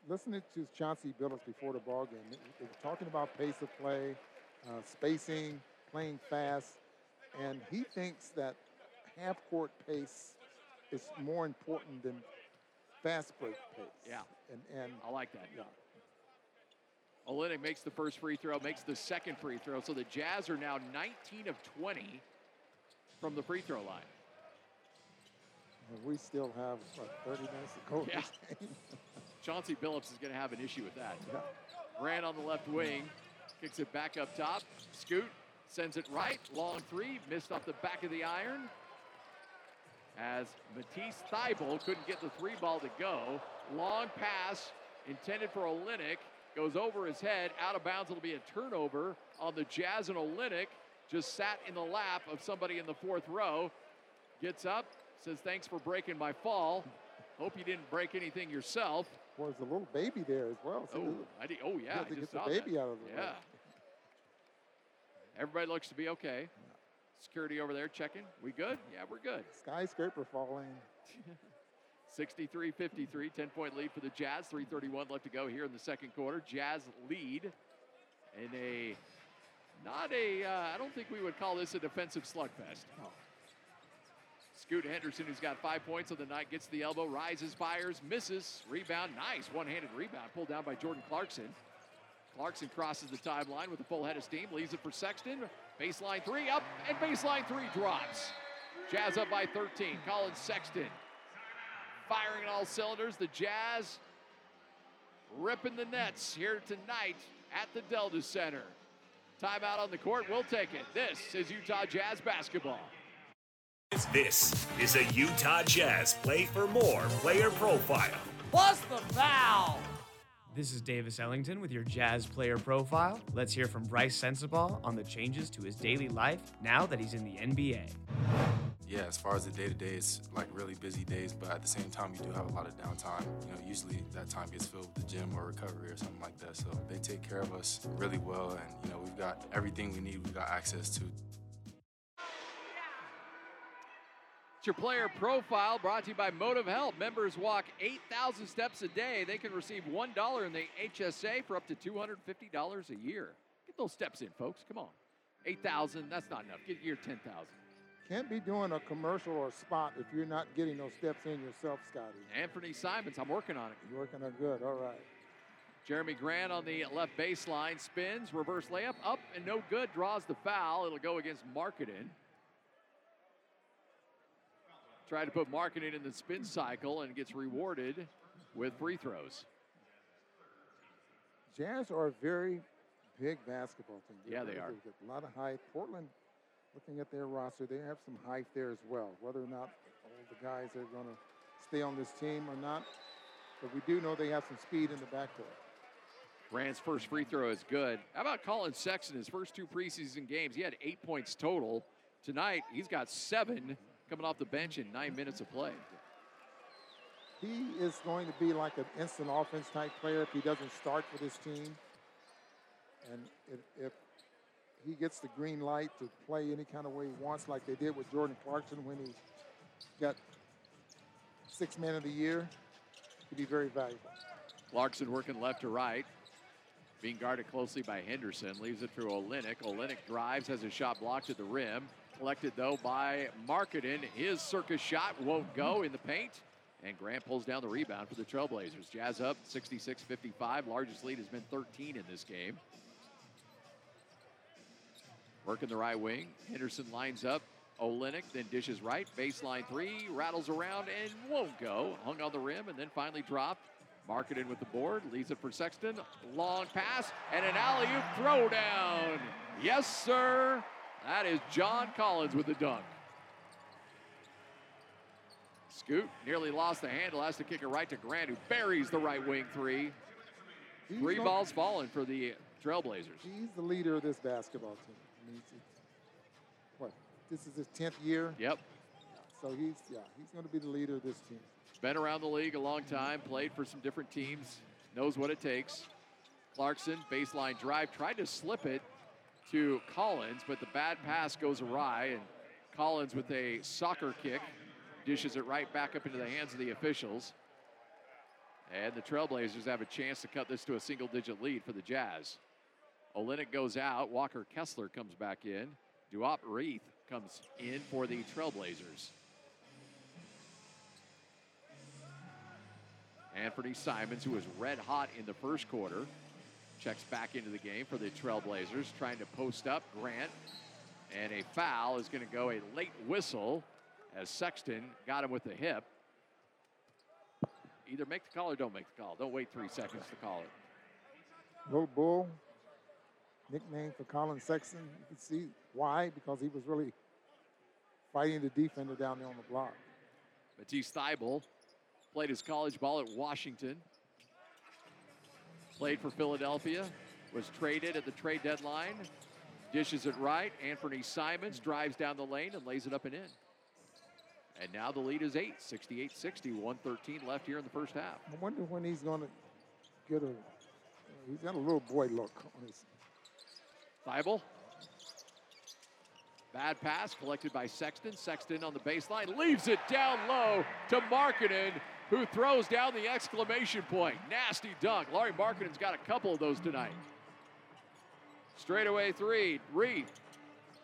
Listening to Chauncey Billups before the ball game, they they were talking about pace of play, uh, spacing, playing fast, and he thinks that half court pace is more important than fast break pace. Yeah. And and I like that. yeah. Olynyk makes the first free throw, makes the second free throw. So the Jazz are now 19 of 20 from the free throw line. And we still have what, 30 minutes to go. Yeah. Chauncey Billups is going to have an issue with that. Yeah. Grant on the left wing, kicks it back up top. Scoot sends it right. Long three, missed off the back of the iron. As Matisse Thybulle couldn't get the three ball to go. Long pass intended for Olynyk. Goes over his head, out of bounds. It'll be a turnover on the Jazz and Olynyk. Just sat in the lap of somebody in the fourth row. Gets up, says, Thanks for breaking my fall. Hope you didn't break anything yourself. Boy, there's a little baby there as well. So Oh, I did, oh yeah, I to just get the baby that. out of the way. Yeah. Everybody looks to be okay. Security over there checking. We good? Yeah, we're good. skyscraper falling. 63-53, 10-point lead for the Jazz. 3:31 left to go here in the second quarter. Jazz lead in a not a. Uh, I don't think we would call this a defensive slugfest. No. Scoot Henderson, who's got five points on the night, gets the elbow, rises, fires, misses, rebound, nice one-handed rebound, pulled down by Jordan Clarkson. Clarkson crosses the timeline with a full head of steam, leaves it for Sexton. Baseline three up, and baseline three drops. Jazz up by 13. Collin Sexton firing on all cylinders. The Jazz ripping the nets here tonight at the Delta Center. Timeout on the court. We'll take it. This is Utah Jazz basketball. This is a Utah Jazz Play for More player profile. Plus the foul. This is Davis Ellington with your Jazz player profile. Let's hear from Bryce Sensabaugh on the changes to his daily life now that he's in the NBA. Yeah, as far as the day to day, it's like really busy days, but at the same time, you do have a lot of downtime. You know, usually that time gets filled with the gym or recovery or something like that. So they take care of us really well, and you know, we've got everything we need. We've got access to. It's your player profile brought to you by Motive Health. Members walk 8,000 steps a day. They can receive $1 in the HSA for up to $250 a year. Get those steps in, folks. Come on. 8,000, that's not enough. Get your 10,000. Can't be doing a commercial or a spot if you're not getting those steps in yourself, Scotty. Anthony Simons, I'm working on it. You're working on good. All right. Jerami Grant on the left baseline spins, reverse layup, up and no good, draws the foul. It'll go against Markkanen. Tried to put Markkanen in the spin cycle and gets rewarded with free throws. Jazz are a very big basketball team. Yeah, they are. A lot of height. Portland, looking at their roster, they have some height there as well. Whether or not all the guys are going to stay on this team or not, but we do know they have some speed in the backcourt. Grant's first free throw is good. How about Collin Sexton? His first two preseason games, he had eight points total. Tonight, he's got seven coming off the bench in nine minutes of play. He is going to be like an instant offense type player if he doesn't start for this team. And if, if he gets the green light to play any kind of way he wants, like they did with Jordan Clarkson when he got six man of the year, he'd be very valuable. Clarkson working left to right. Being guarded closely by Henderson. Leaves it for Olynyk. Olynyk drives, has a shot blocked at the rim. Collected, though, by Markkanen. His circus shot won't go in the paint. And Grant pulls down the rebound for the Trailblazers. Jazz up 66-55. Largest lead has been 13 in this game. Working the right wing. Henderson lines up. Olynyk then dishes right. Baseline three. Rattles around and won't go. Hung on the rim and then finally dropped. Markkanen with the board. Leaves it for Sexton. Long pass and an alley-oop throwdown. Yes, sir. That is John Collins with the dunk. Scoot nearly lost the handle, has to kick it right to Grant, who buries the right wing three. Three balls falling for the Trailblazers. He's the leader of this basketball team. I mean, what? This is his 10th year. Yep. So he's yeah, he's going to be the leader of this team. Been around the league a long time, played for some different teams, knows what it takes. Clarkson, baseline drive, tried to slip it to Collins, but the bad pass goes awry, and Collins with a soccer kick dishes it right back up into the hands of the officials. And the Trailblazers have a chance to cut this to a single digit lead for the Jazz. Olynyk goes out. Walker Kessler comes back in. Duop Reath comes in for the Trailblazers. Anfernee Simons, who was red hot in the first quarter, checks back into the game for the Trailblazers, trying to post up Grant. And a foul is going to go a late whistle as Sexton got him with the hip. Either make the call or don't make the call. Don't wait three seconds to call it. Little Bull, nickname for Collin Sexton. You can see why, because he was really fighting the defender down there on the block. Matisse Thybulle played his college ball at Washington. Played for Philadelphia. Was traded at the trade deadline. Dishes it right. Anfernee Simons drives down the lane and lays it up and in. And now the lead is eight, 68 60, 113 left here in the first half. I wonder when he's going to get a. He's got a little boy look on his. Thybulle. Bad pass collected by Sexton. Sexton on the baseline leaves it down low to Markkanen, who throws down the exclamation point. Nasty dunk. Lauri Markkanen's got a couple of those tonight. Straightaway three. Reath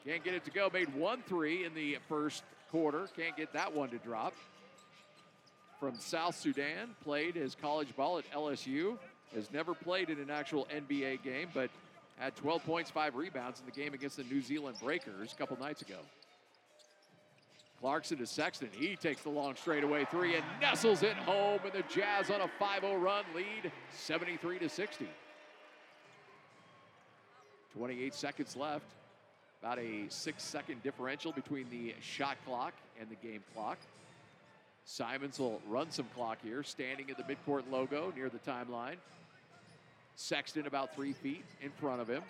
can't get it to go. Made one three in the first quarter. Can't get that one to drop. From South Sudan, played his college ball at LSU. Has never played in an actual NBA game, but had 12 points, five rebounds in the game against the New Zealand Breakers a couple nights ago. Clarkson to Sexton. He takes the long straightaway three and nestles it home, and the Jazz on a 5-0 run lead, 73 to 60. 28 seconds left. About a six-second differential between the shot clock and the game clock. Simons will run some clock here, standing at the midcourt logo near the timeline. Sexton about three feet in front of him.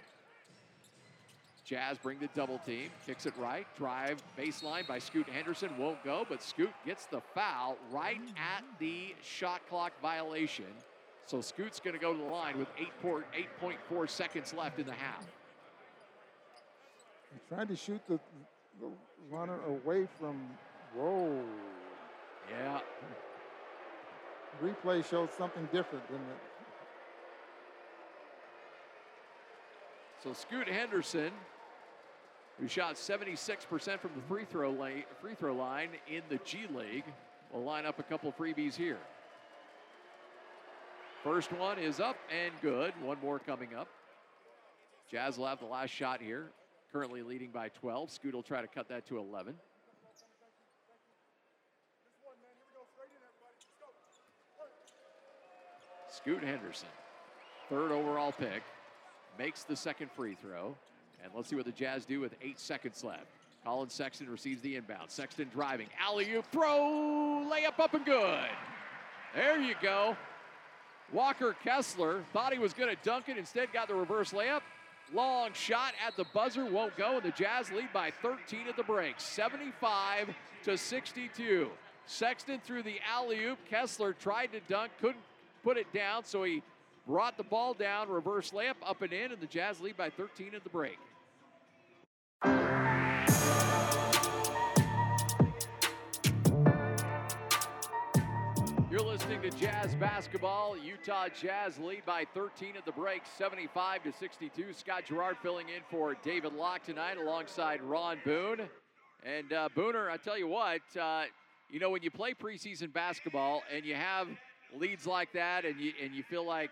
Jazz bring the double team, kicks it right, drive baseline by Scoot Henderson, won't go, but Scoot gets the foul right at the shot clock violation. So Scoot's going to go to the line with 8.4 seconds left in the half. He tried to shoot the, the runner away from, whoa. Yeah. Replay shows something different, didn't it? So Scoot Henderson, who shot 76% from the free throw, line, free throw line in the G League, will line up a couple freebies here. First one is up and good. One more coming up. Jazz will have the last shot here. Currently leading by 12. Scoot will try to cut that to 11. Scoot Henderson, third overall pick, makes the second free throw. And let's see what the Jazz do with eight seconds left. Collin Sexton receives the inbound. Sexton driving. Alley oop throw. Layup up and good. There you go. Walker Kessler thought he was going to dunk it. Instead, got the reverse layup. Long shot at the buzzer won't go, and the Jazz lead by 13 at the break, 75 to 62. Sexton threw the alley oop. Kessler tried to dunk, couldn't put it down, so he brought the ball down, reverse layup up and in, and the Jazz lead by 13 at the break. You're listening to Jazz Basketball. Utah Jazz lead by 13 at the break, 75 to 62. Scott Garrard filling in for David Locke tonight alongside Ron Boone. And uh, Booner, I tell you what, uh, you know when you play preseason basketball and you have leads like that, and you and you feel like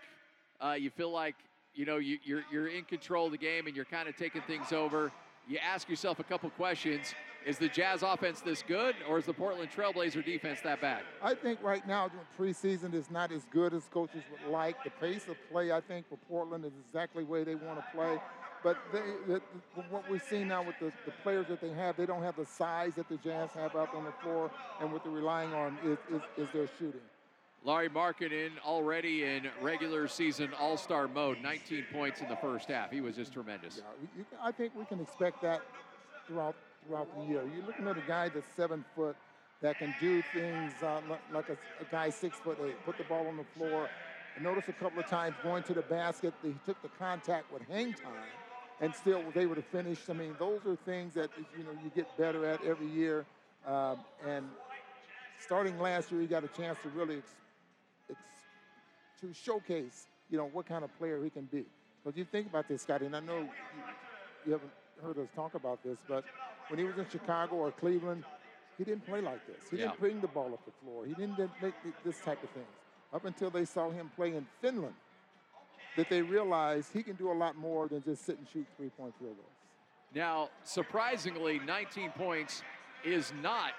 uh, you feel like you know you, you're you're in control of the game and you're kind of taking things over. You ask yourself a couple questions: Is the Jazz offense this good, or is the Portland Trailblazer defense that bad? I think right now preseason is not as good as coaches would like. The pace of play, I think, for Portland is exactly the way they want to play. But they, the, the, what we're seeing now with the, the, players that they have, they don't have the size that the Jazz have out on the floor, and what they're relying on is, is, is their shooting. Lauri Markkanen already in regular season All Star mode, 19 points in the first half. He was just tremendous. Yeah, I think we can expect that throughout throughout the year. You're looking at a guy that's seven foot that can do things uh, like a, a, guy six foot eight, put the ball on the floor. I noticed a couple of times going to the basket, he took the contact with hang time and still was able to finish. I mean, those are things that you know you get better at every year. Um, and starting last year, he got a chance to really ex- ex- to showcase, you know, what kind of player he can be. Because you think about this, Scotty, and I know you, you haven't heard us talk about this, but when he was in Chicago or Cleveland, he didn't play like this. He yeah. didn't bring the ball up the floor. He didn't make this type of things. Up until they saw him play in Finland, that they realized he can do a lot more than just sit and shoot three-point field goals. Now, surprisingly, 19 points is not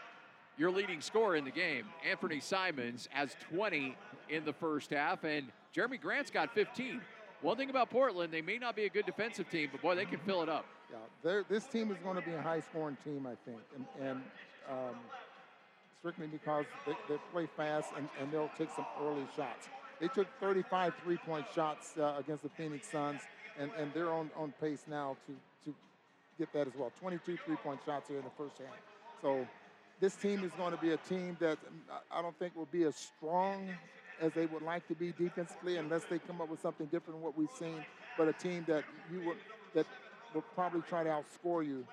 your leading scorer in the game. Anfernee Simons has 20 in the first half, and Jerami Grant's got 15. One thing about Portland, they may not be a good defensive team, but boy, they can fill it up. Yeah, this team is going to be a high-scoring team, I think, and, and um, strictly because they, they play fast and, and, they'll take some early shots. They took 35 three-point shots uh, against the Phoenix Suns, and, and they're on, on pace now to, to get that as well. 22 three-point shots here in the first half. So this team is going to be a team that I don't think will be as strong as they would like to be defensively unless they come up with something different than what we've seen, but a team that you would that will probably try to outscore you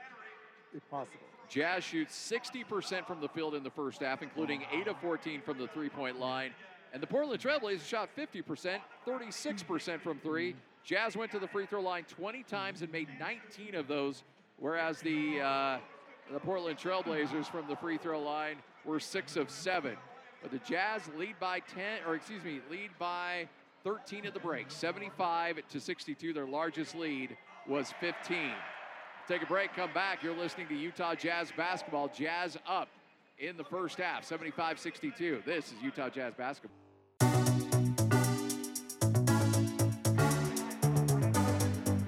if possible. Jazz shoots 60% from the field in the first half, including 8 of 14 from the three point line. And the Portland Trailblazers shot 50%, 36% from three. Jazz went to the free throw line 20 times and made 19 of those, whereas the, uh, the Portland Trailblazers from the free throw line were 6 of 7. But the Jazz lead by 10, or excuse me, lead by 13 at the break, 75 to 62. Their largest lead was 15. Take a break, come back. You're listening to Utah Jazz basketball. Jazz up in the first half, 75 62. This is Utah Jazz basketball.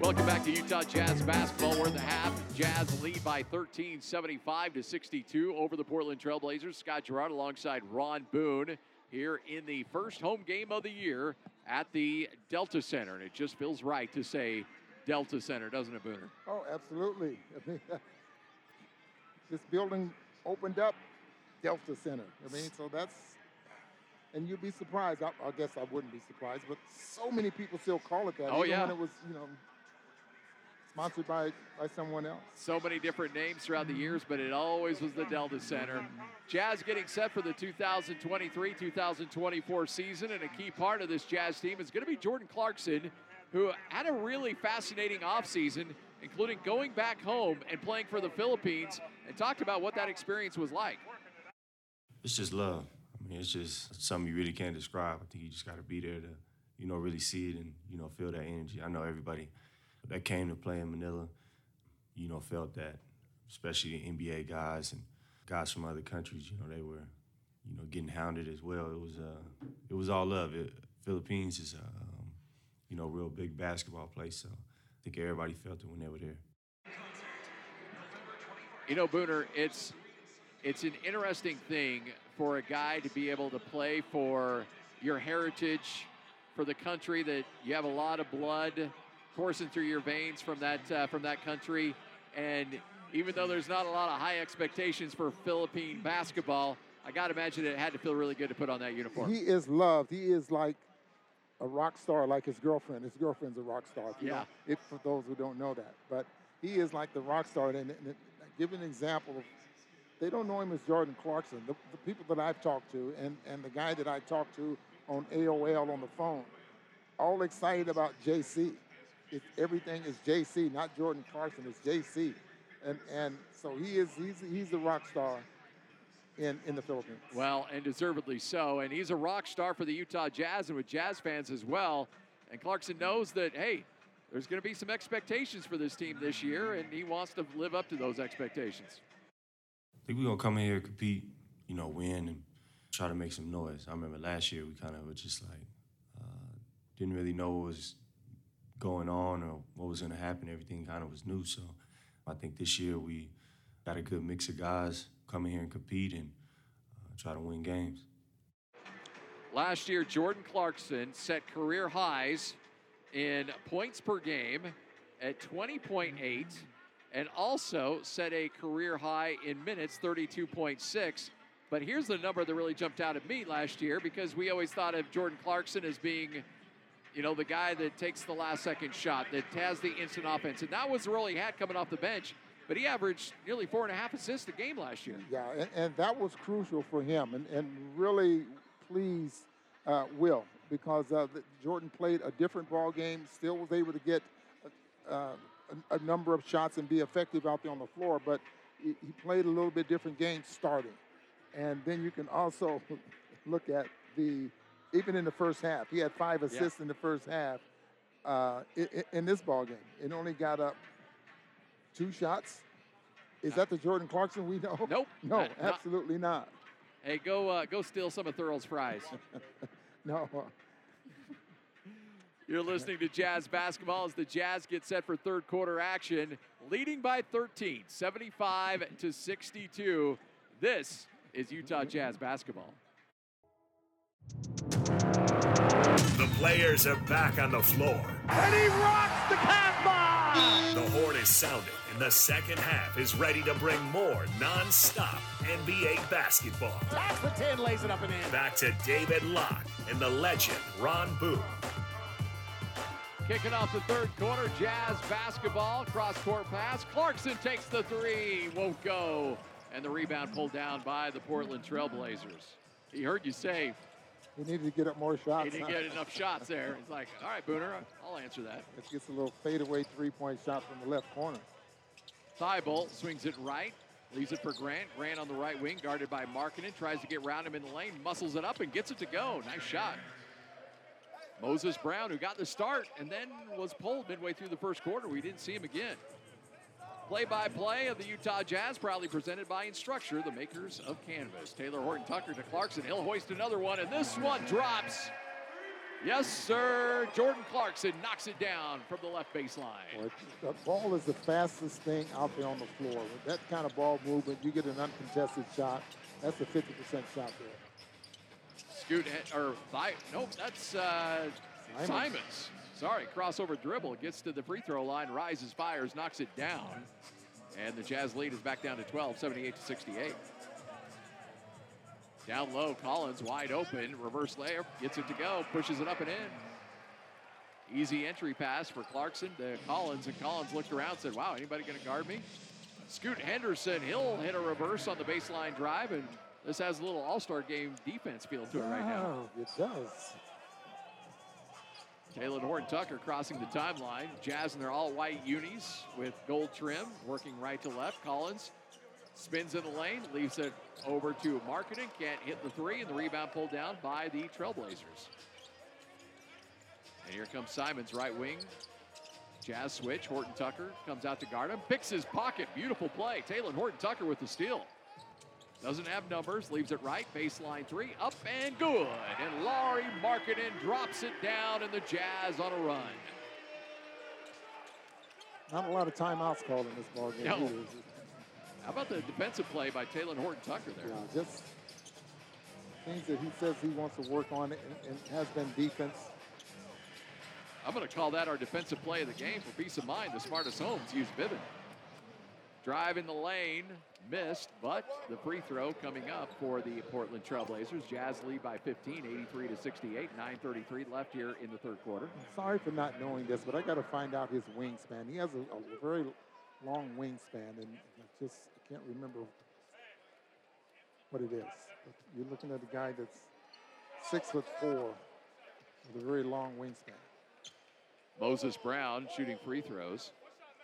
Welcome back to Utah Jazz basketball. We're in the half. Jazz lead by 13, 75 to 62 over the Portland Trailblazers. Scott Garrard alongside Ron Boone here in the first home game of the year at the Delta Center. And it just feels right to say Delta Center, doesn't it, Booner? Oh, absolutely. I mean, this building opened up Delta Center. I mean, so that's, and you'd be surprised. I, I guess I wouldn't be surprised, but so many people still call it that. Oh, even yeah. when it was, you know, sponsored by, by someone else. So many different names throughout the years, but it always was the Delta Center. Jazz getting set for the 2023 2024 season, and a key part of this Jazz team is going to be Jordan Clarkson, who had a really fascinating offseason, including going back home and playing for the Philippines, and talked about what that experience was like. It's just love. I mean, it's just something you really can't describe. I think you just got to be there to, you know, really see it and you know feel that energy. I know everybody that came to play in Manila, you know, felt that, especially the NBA guys and guys from other countries. You know, they were, you know, getting hounded as well. It was, uh, it was all love. It, Philippines is, a, um, you know, real big basketball place. So I think everybody felt it when they were there. You know, Booner, it's it's an interesting thing for a guy to be able to play for your heritage, for the country that you have a lot of blood coursing through your veins from that uh, from that country, and even though there's not a lot of high expectations for Philippine basketball, I got to imagine it had to feel really good to put on that uniform. He is loved. He is like a rock star, like his girlfriend. His girlfriend's a rock star. Yeah. for those who don't know that, but he is like the rock star. And, and, and give an example of, they don't know him as Jordan Clarkson. The, the people that I've talked to, and and the guy that I talked to on AOL on the phone, all excited about JC. It, everything is JC, not Jordan Clarkson. It's JC, and and so he is he's he's the rock star in in the Philippines. Well, and deservedly so. And he's a rock star for the Utah Jazz and with Jazz fans as well. And Clarkson knows that, hey, there's going to be some expectations for this team this year, and he wants to live up to those expectations. I think we're gonna come in here, compete, you know, win, and try to make some noise. I remember last year we kind of were just like uh, didn't really know what was going on or what was gonna happen. Everything kind of was new. So I think this year we got a good mix of guys come in here and compete and uh, try to win games. Last year, Jordan Clarkson set career highs in points per game at 20.8 and also set a career high in minutes, 32.6. But here's the number that really jumped out at me last year because we always thought of Jordan Clarkson as being, you know, the guy that takes the last second shot, that has the instant offense. And that was he had coming off the bench. But he averaged nearly four and a half assists a game last year. Yeah, and, and that was crucial for him, and, and really pleased uh, Will because uh, the, Jordan played a different ball game, still was able to get uh, a, a number of shots and be effective out there on the floor, but he, he played a little bit different game starting. And then you can also look at the, even in the first half, he had five assists in the first half uh, in, in this ball game. It only got up two shots. Is that the Jordan Clarkson we know? Nope. No, Not- not- absolutely not. Hey, go uh, go steal some of Thurl's fries. No. You're listening to Jazz basketball as the Jazz get set for third quarter action, leading by 13, 75 to 62. This is Utah Jazz basketball. The players are back on the floor. And he rocks the cat bomb! The horn is sounding, and the second half is ready to bring more non-stop NBA basketball. That's the 10, lays it up and in. Back to David Locke and the legend Ron Boone. Kicking off the third quarter, Jazz basketball, cross court pass. Clarkson takes the three, won't go. And the rebound pulled down by the Portland Trailblazers. He heard you say He needed to get up more shots. he didn't huh? get enough shots there. He's like, all right, Booner, I'll answer that. It gets a little fadeaway three-point shot from the left corner. Thybulle swings it right, leaves it for Grant. Grant on the right wing, guarded by Markkanen, tries to get round him in the lane, muscles it up and gets it to go. Nice shot. Moses Brown, who got the start and then was pulled midway through the first quarter. We didn't see him again. Play by play of the Utah Jazz, proudly presented by Instructure, the makers of Canvas. Talen Horton Tucker to Clarkson. He'll hoist another one, and this one drops. Yes, sir. Jordan Clarkson knocks it down from the left baseline. Boy, the ball is the fastest thing out there on the floor. With that kind of ball movement, you get an uncontested shot. That's a 50% shot there. Scoot or. Nope, that's uh, Simons. Simons. Sorry, crossover dribble. Gets to the free throw line, rises, fires, knocks it down. And the Jazz lead is back down to 12, 78 to 68. Down low, Collins wide open. Reverse layup, gets it to go, pushes it up and in. Easy entry pass for Clarkson to Collins, and Collins looked around said, Wow, anybody going to guard me? Scoot Henderson, he'll hit a reverse on the baseline drive, and this has a little all star game defense feel to it right now. Oh, it does. Talen Horton Tucker crossing the timeline. Jazz in their all white unis with gold trim, working right to left. Collins spins in the lane, leaves it over to Markkanen. Can't hit the three, and the rebound pulled down by the Trailblazers. And here comes Simons, right wing. Jazz switch. Horton Tucker comes out to guard him. Picks his pocket. Beautiful play. Talen Horton Tucker with the steal. Doesn't have numbers, leaves it right, baseline three, up and good. And Lauri Markkanen drops it down, and the Jazz on a run. Not a lot of timeouts called in this ball game. No. How about the defensive play by Talen Horton Tucker there? Yeah, just things that he says he wants to work on and, and has been defense. I'm going to call that our defensive play of the game for peace of mind. The smartest homes use Vivint. Drive in the lane, missed, but the free throw coming up for the Portland Trailblazers. Jazz lead by 15, 83 to 68. 9:33 left here in the third quarter. I'm sorry for not knowing this, but I got to find out his wingspan. He has a, a very long wingspan, and I just I can't remember what it is. But you're looking at a guy that's six foot four with a very long wingspan. Moses Brown shooting free throws.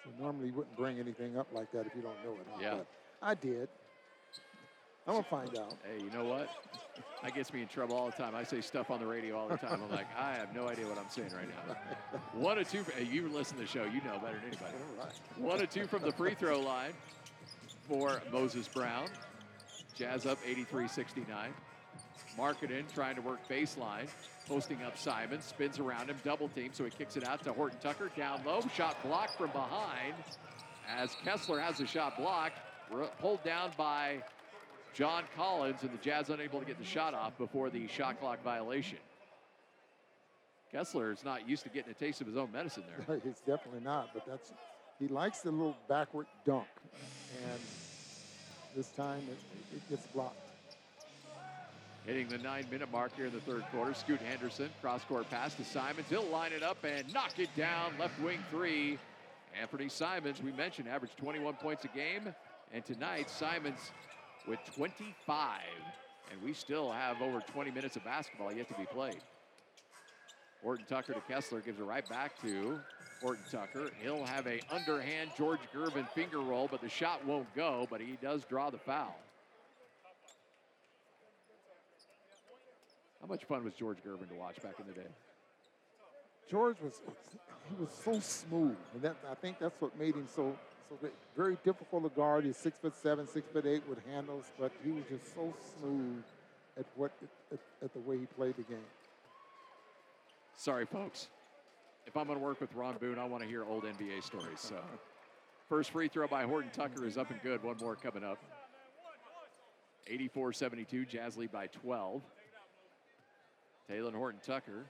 So normally you wouldn't bring anything up like that if you don't know it. huh? Yeah. But I did. I'm gonna find out. Hey, you know what? That gets me in trouble all the time. I say stuff on the radio all the time. I'm like, I have no idea what I'm saying right now. One or two. Hey, you listen to the show. You know better than anybody. All right. One or two from the free throw line for Moses Brown. Jazz up 83-69. Markkanen trying to work baseline. Posting up Simon. Spins around him. Double team. So he kicks it out to Horton Tucker. Down low. Shot blocked from behind. As Kessler has the shot blocked. Pulled down by John Collins. And the Jazz unable to get the shot off before the shot clock violation. Kessler is not used to getting a taste of his own medicine there. It's definitely not, but that's he likes the little backward dunk, and this time it, it gets blocked. Hitting the nine minute mark here in the third quarter. Scoot Henderson, cross court pass to Simons. He'll line it up and knock it down. Left wing three. Anfernee Simons, we mentioned, averaged 21 points a game. And tonight, Simons with 25. And we still have over 20 minutes of basketball yet to be played. Horton Tucker to Kessler gives it right back to Horton Tucker. He'll have a underhand George Gervin finger roll, but the shot won't go, but he does draw the foul. How much fun was George Gervin to watch back in the day? George was he was so smooth, and that I think that's what made him so so very difficult to guard. He's six foot seven, six foot eight with handles, but he was just so smooth at what at, at the way he played the game. Sorry, folks. If I'm going to work with Ron Boone, I want to hear old NBA stories. So, first free throw by Horton Tucker is up and good. One more coming up. 84-72, Jazz lead by 12. Talen Horton Tucker,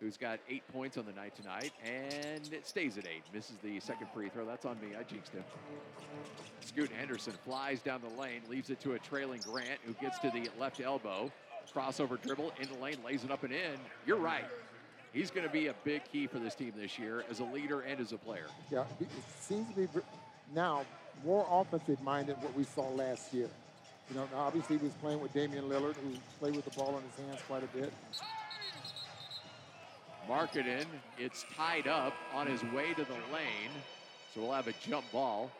who's got eight points on the night tonight, and it stays at eight. Misses the second free throw. That's on me. I jinxed him. Scoot Henderson flies down the lane, leaves it to a trailing Grant, who gets to the left elbow. Crossover dribble in the lane, lays it up and in. You're right. He's going to be a big key for this team this year as a leader and as a player. Yeah, it seems to be now more offensive minded what we saw last year. You know, obviously he was playing with Damian Lillard, who played with the ball in his hands quite a bit. Markkanen, it's tied up on his way to the lane, so we'll have a jump ball.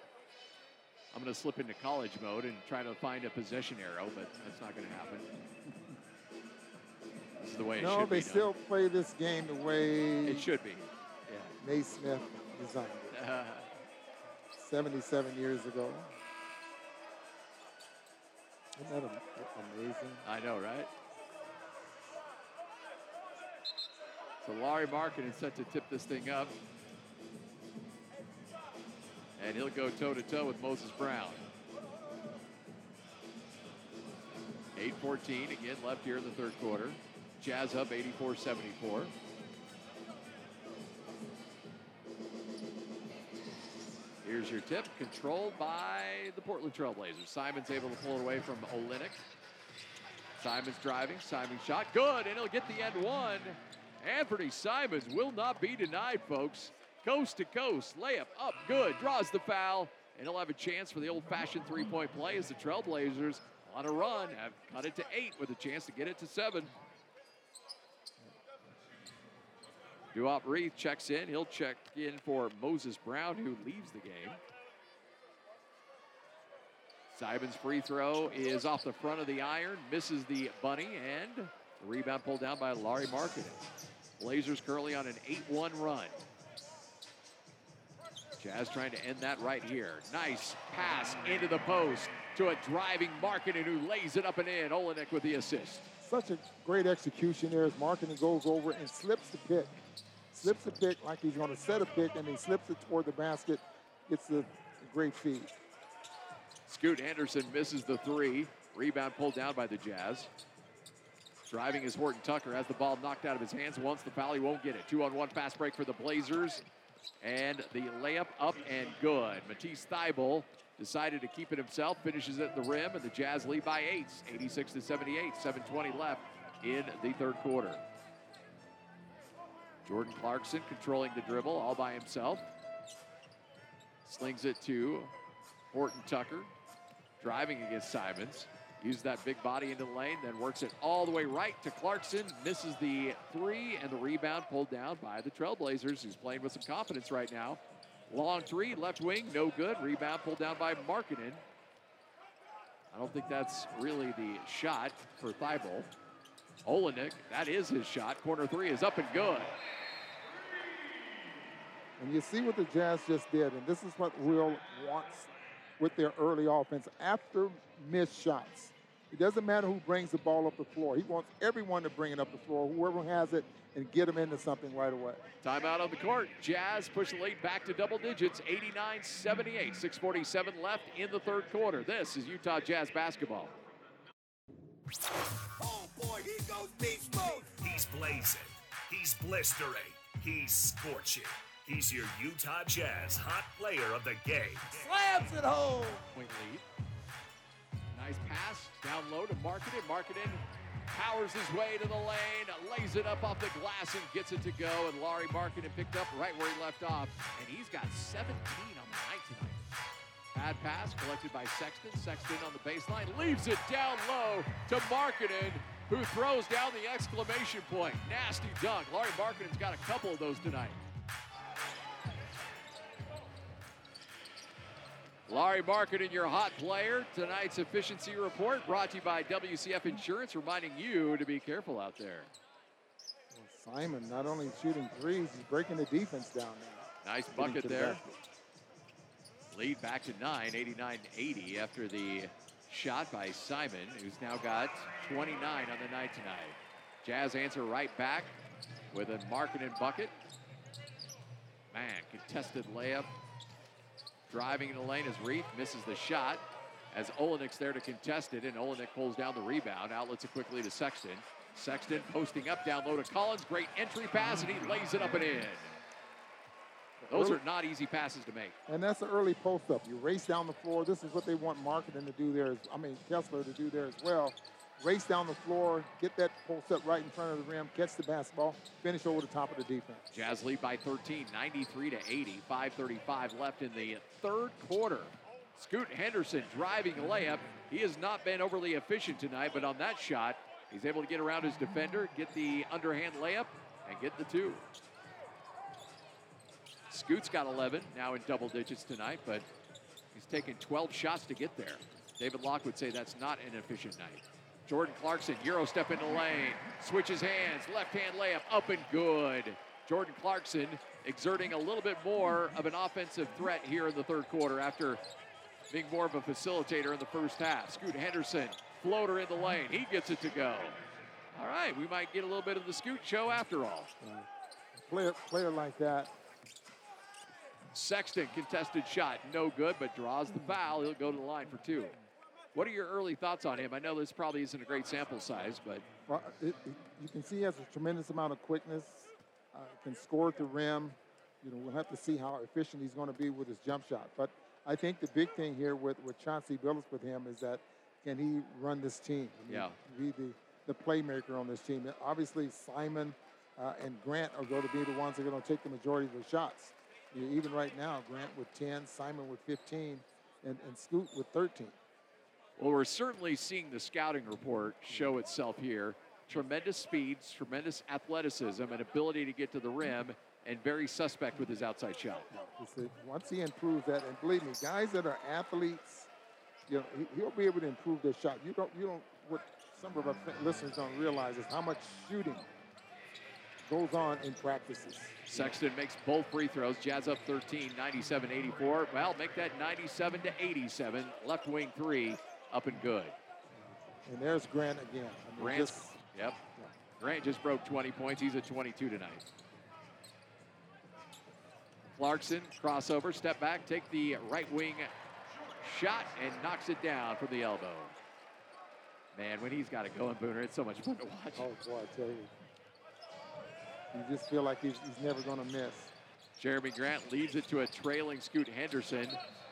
I'm going to slip into college mode and try to find a possession arrow, but that's not going to happen. This is the way it no, they still play this game the way. It should be. Yeah. Naismith designed it Yeah. 77 years ago. Isn't that amazing? I know, right? So Larry Markin is set to tip this thing up. And he'll go toe to toe with Moses Brown. 8-14, again left here in the third quarter. Jazz up 84-74. Here's your tip, controlled by the Portland Trailblazers. Simon's able to pull it away from Olynyk. Simon's driving, Simon's shot, good, and he'll get the end one. Anfernee Simons will not be denied, folks. Coast to coast, layup up, good, draws the foul, and he'll have a chance for the old-fashioned three-point play as the Trailblazers on a run have cut it to eight with a chance to get it to seven. Duop Reath checks in. He'll check in for Moses Brown, who leaves the game. Simon's free throw is off the front of the iron, misses the bunny, and the rebound pulled down by Lauri Markkanen. Blazers currently on an 8-1 run. Jazz trying to end that right here. Nice pass into the post to a driving Markkanen who lays it up and in. Olynyk with the assist. Such a great execution there as Markkanen goes over and slips the pick. Slips the pick like he's going to set a pick and he slips it toward the basket. It's a great feed. Scoot Henderson misses the three. Rebound pulled down by the Jazz. Driving is Horton Tucker. Has the ball knocked out of his hands. Once the foul, he won't get it. Two on one fast break for the Blazers. And the layup up and good. Matisse Thybulle decided to keep it himself, finishes it at the rim, and the Jazz lead by eight, 86 to 78, 7.20 left in the third quarter. Jordan Clarkson controlling the dribble all by himself. Slings it to Horton Tucker, driving against Simons. Uses that big body into the lane, then works it all the way right to Clarkson. Misses the three, and the rebound pulled down by the Trailblazers, who's playing with some confidence right now. Long three, left wing, no good. Rebound pulled down by Markkanen. I don't think that's really the shot for Thybulle. Olynyk, that is his shot. Corner three is up and good. And you see what the Jazz just did, and this is what Will wants with their early offense after missed shots. It doesn't matter who brings the ball up the floor. He wants everyone to bring it up the floor, whoever has it, and get them into something right away. Timeout on the court. Jazz push the lead back to double digits, 89-78. 6.47 left in the third quarter. This is Utah Jazz basketball. Oh boy, he goes beast mode. He's blazing. He's blistering. He's scorching. He's your Utah Jazz hot player of the game. Slams it home. Point lead. Nice pass down low to Markkanen. Markkanen powers his way to the lane, lays it up off the glass and gets it to go. And Lauri Markkanen picked up right where he left off. And he's got 17 on the night tonight. Bad pass collected by Sexton. Sexton on the baseline leaves it down low to Markkanen, who throws down the exclamation point. Nasty dunk. Lauri Markkanen's got a couple of those tonight. Lauri Markkanen, your hot player. Tonight's efficiency report brought to you by WCF Insurance, reminding you to be careful out there. Well, Simon not only shooting threes, he's breaking the defense down now. Nice bucket the there. basket. Lead back to 9, 89-80 after the shot by Simon, who's now got 29 on the night tonight. Jazz answer right back with a Markkanen bucket. Man, contested layup. Driving in the lane as Reath misses the shot. As Olynyk's there to contest it, and Olynyk pulls down the rebound. Outlets it quickly to Sexton. Sexton posting up down low to Collins. Great entry pass, and he lays it up and in. Those are not easy passes to make. And that's the early post up. You race down the floor. This is what they want Markkanen to do there. I mean, Kessler to do there as well. Race down the floor, get that post up right in front of the rim, catch the basketball, finish over the top of the defense. Jazz lead by 13, 93 to 80. 5:35 left in the third quarter. Scoot Henderson driving layup. He has not been overly efficient tonight, but on that shot, he's able to get around his defender, get the underhand layup, and get the two. Scoot's got 11, now in double digits tonight, but he's taken 12 shots to get there. David Locke would say that's not an efficient night. Jordan Clarkson, Euro step into lane, switches hands, left hand layup, up and good. Jordan Clarkson exerting a little bit more of an offensive threat here in the third quarter after being more of a facilitator in the first half. Scoot Henderson, floater in the lane, he gets it to go. All right, we might get a little bit of the Scoot show after all. Player, player like that, Sexton contested shot, no good, but draws the foul. He'll go to the line for two. What are your early thoughts on him? I know this probably isn't a great sample size, but well, it, it- you can see he has a tremendous amount of quickness, uh, can score at the rim. you know, we'll have to see how efficient he's going to be with his jump shot. But I think the big thing here with, with Chauncey Billups with him is that can he run this team? I mean, Yeah. Be the, the playmaker on this team. And obviously, Simon uh, and Grant are going to be the ones that are going to take the majority of the shots. You know, even right now, Grant with 10, Simon with 15, and, and Scoot with 13. Well, we're certainly seeing the scouting report show itself here. Tremendous speeds, tremendous athleticism, and ability to get to the rim, and very suspect with his outside shot. Once he improves that, and believe me, guys that are athletes, you know, he, he'll be able to improve their shot. You don't, you don't. What some of our listeners don't realize is how much shooting goes on in practices. Sexton makes both free throws. Jazz up 13, 97 84. Well, make that 97 to 87. Left wing three, up and good. And there's Grant again. I mean, Grant's, just- yep. Grant just broke 20 points. He's at 22 tonight. Clarkson, crossover, step back, take the right wing shot, and knocks it down from the elbow. Man, when he's got it going, Booner, it's so much fun to watch. Oh boy, I tell you, you just feel like he's, he's never going to miss. Jerami Grant leads it to a trailing Scoot Henderson.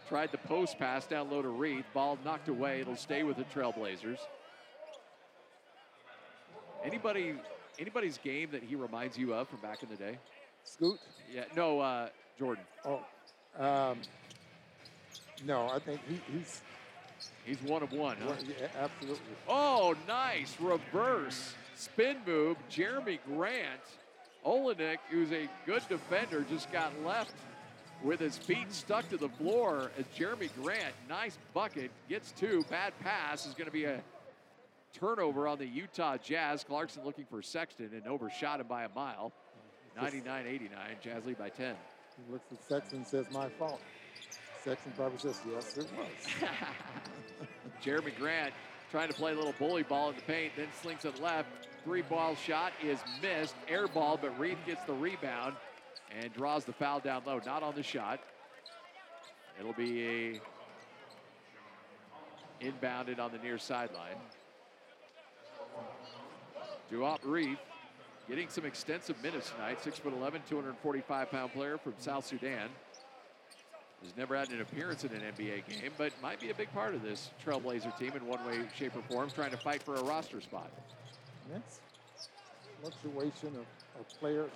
Tried the post pass down low to Reath. Ball knocked away. It'll stay with the Trailblazers. Anybody, anybody's game that he reminds you of from back in the day? Scoot? Yeah, no, uh, Jordan. Oh, um, no, I think he, he's He's one of one. Huh? well, yeah, absolutely. Oh, nice reverse spin move. Jerami Grant. Olynyk, who's a good defender, just got left with his feet stuck to the floor as Jerami Grant, nice bucket, gets two. Bad pass is going to be a turnover on the Utah Jazz. Clarkson looking for Sexton and overshot him by a mile. 99 89. Jazz lead by 10. He looks at Sexton and says, "My fault." Sexton probably says, "Yes, it was." Jerami Grant trying to play a little bully ball in the paint, then slings it left. Three ball shot is missed. Air ball, but Reath gets the rebound and draws the foul down low. Not on the shot. It'll be a inbounded on the near sideline. Duop Reath getting some extensive minutes tonight. 6'11, 245 pound player from South Sudan. Has never had an appearance in an NBA game, but might be a big part of this Trailblazer team in one way, shape, or form, trying to fight for a roster spot. That's fluctuation of, of players.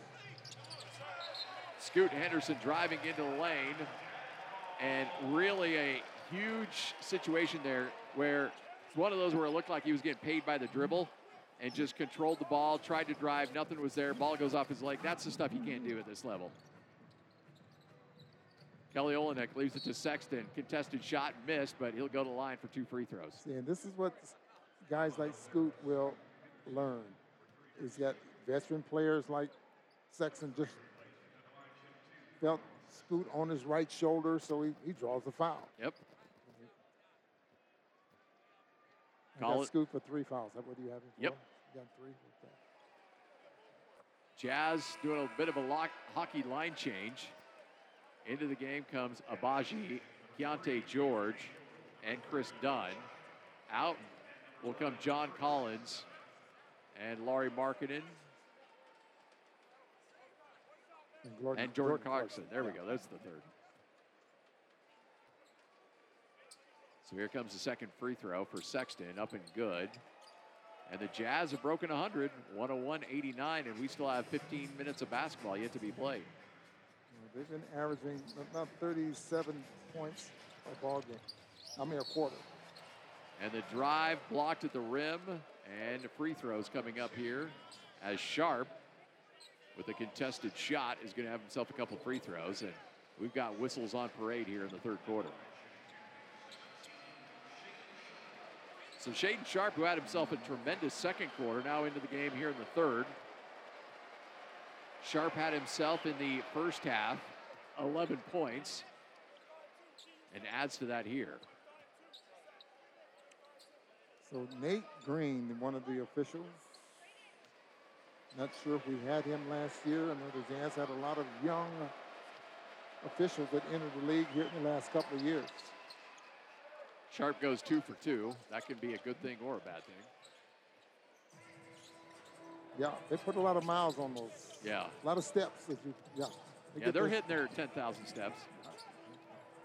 Scoot Henderson driving into the lane, and really a huge situation there where it's one of those where it looked like he was getting paid by the dribble and just controlled the ball, tried to drive, nothing was there, ball goes off his leg. That's the stuff you can't do at this level. Kelly Olynyk leaves it to Sexton. Contested shot missed, but he'll go to the line for two free throws. And this is what guys like Scoot will learn is that veteran players like Sexton just felt Scoot on his right shoulder, so he, he draws the foul. Yep. Call got it. Scoot for three fouls. That what you have? Yep. You got three? Okay. Jazz doing a bit of a lock, hockey line change. Into the game comes Agbaji, Keyonte George, and Kris Dunn. Out will come John Collins and Lauri Markkanen And, Gordon, and Jordan Clarkson. There we go. That's the third. So here comes the second free throw for Sexton, up and good. And the Jazz have broken 100, 101 89, and we still have 15 minutes of basketball yet to be played. They've been averaging about 37 points a ball game. I mean, a quarter. And the drive blocked at the rim, and the free throws coming up here as Sharpe, with a contested shot, is going to have himself a couple free throws. And we've got whistles on parade here in the third quarter. So Shaedon Sharpe, who had himself a tremendous second quarter, now into the game here in the third. Sharpe had himself in the first half 11 points and adds to that here. So Nate Green, one of the officials, not sure if we had him last year. I know the Jazz had a lot of young officials that entered the league here in the last couple of years. Sharpe goes two for two. That can be a good thing or a bad thing. Yeah, they put a lot of miles on those. Yeah. A lot of steps. If you, yeah, They yeah, they're this- hitting their 10,000 steps.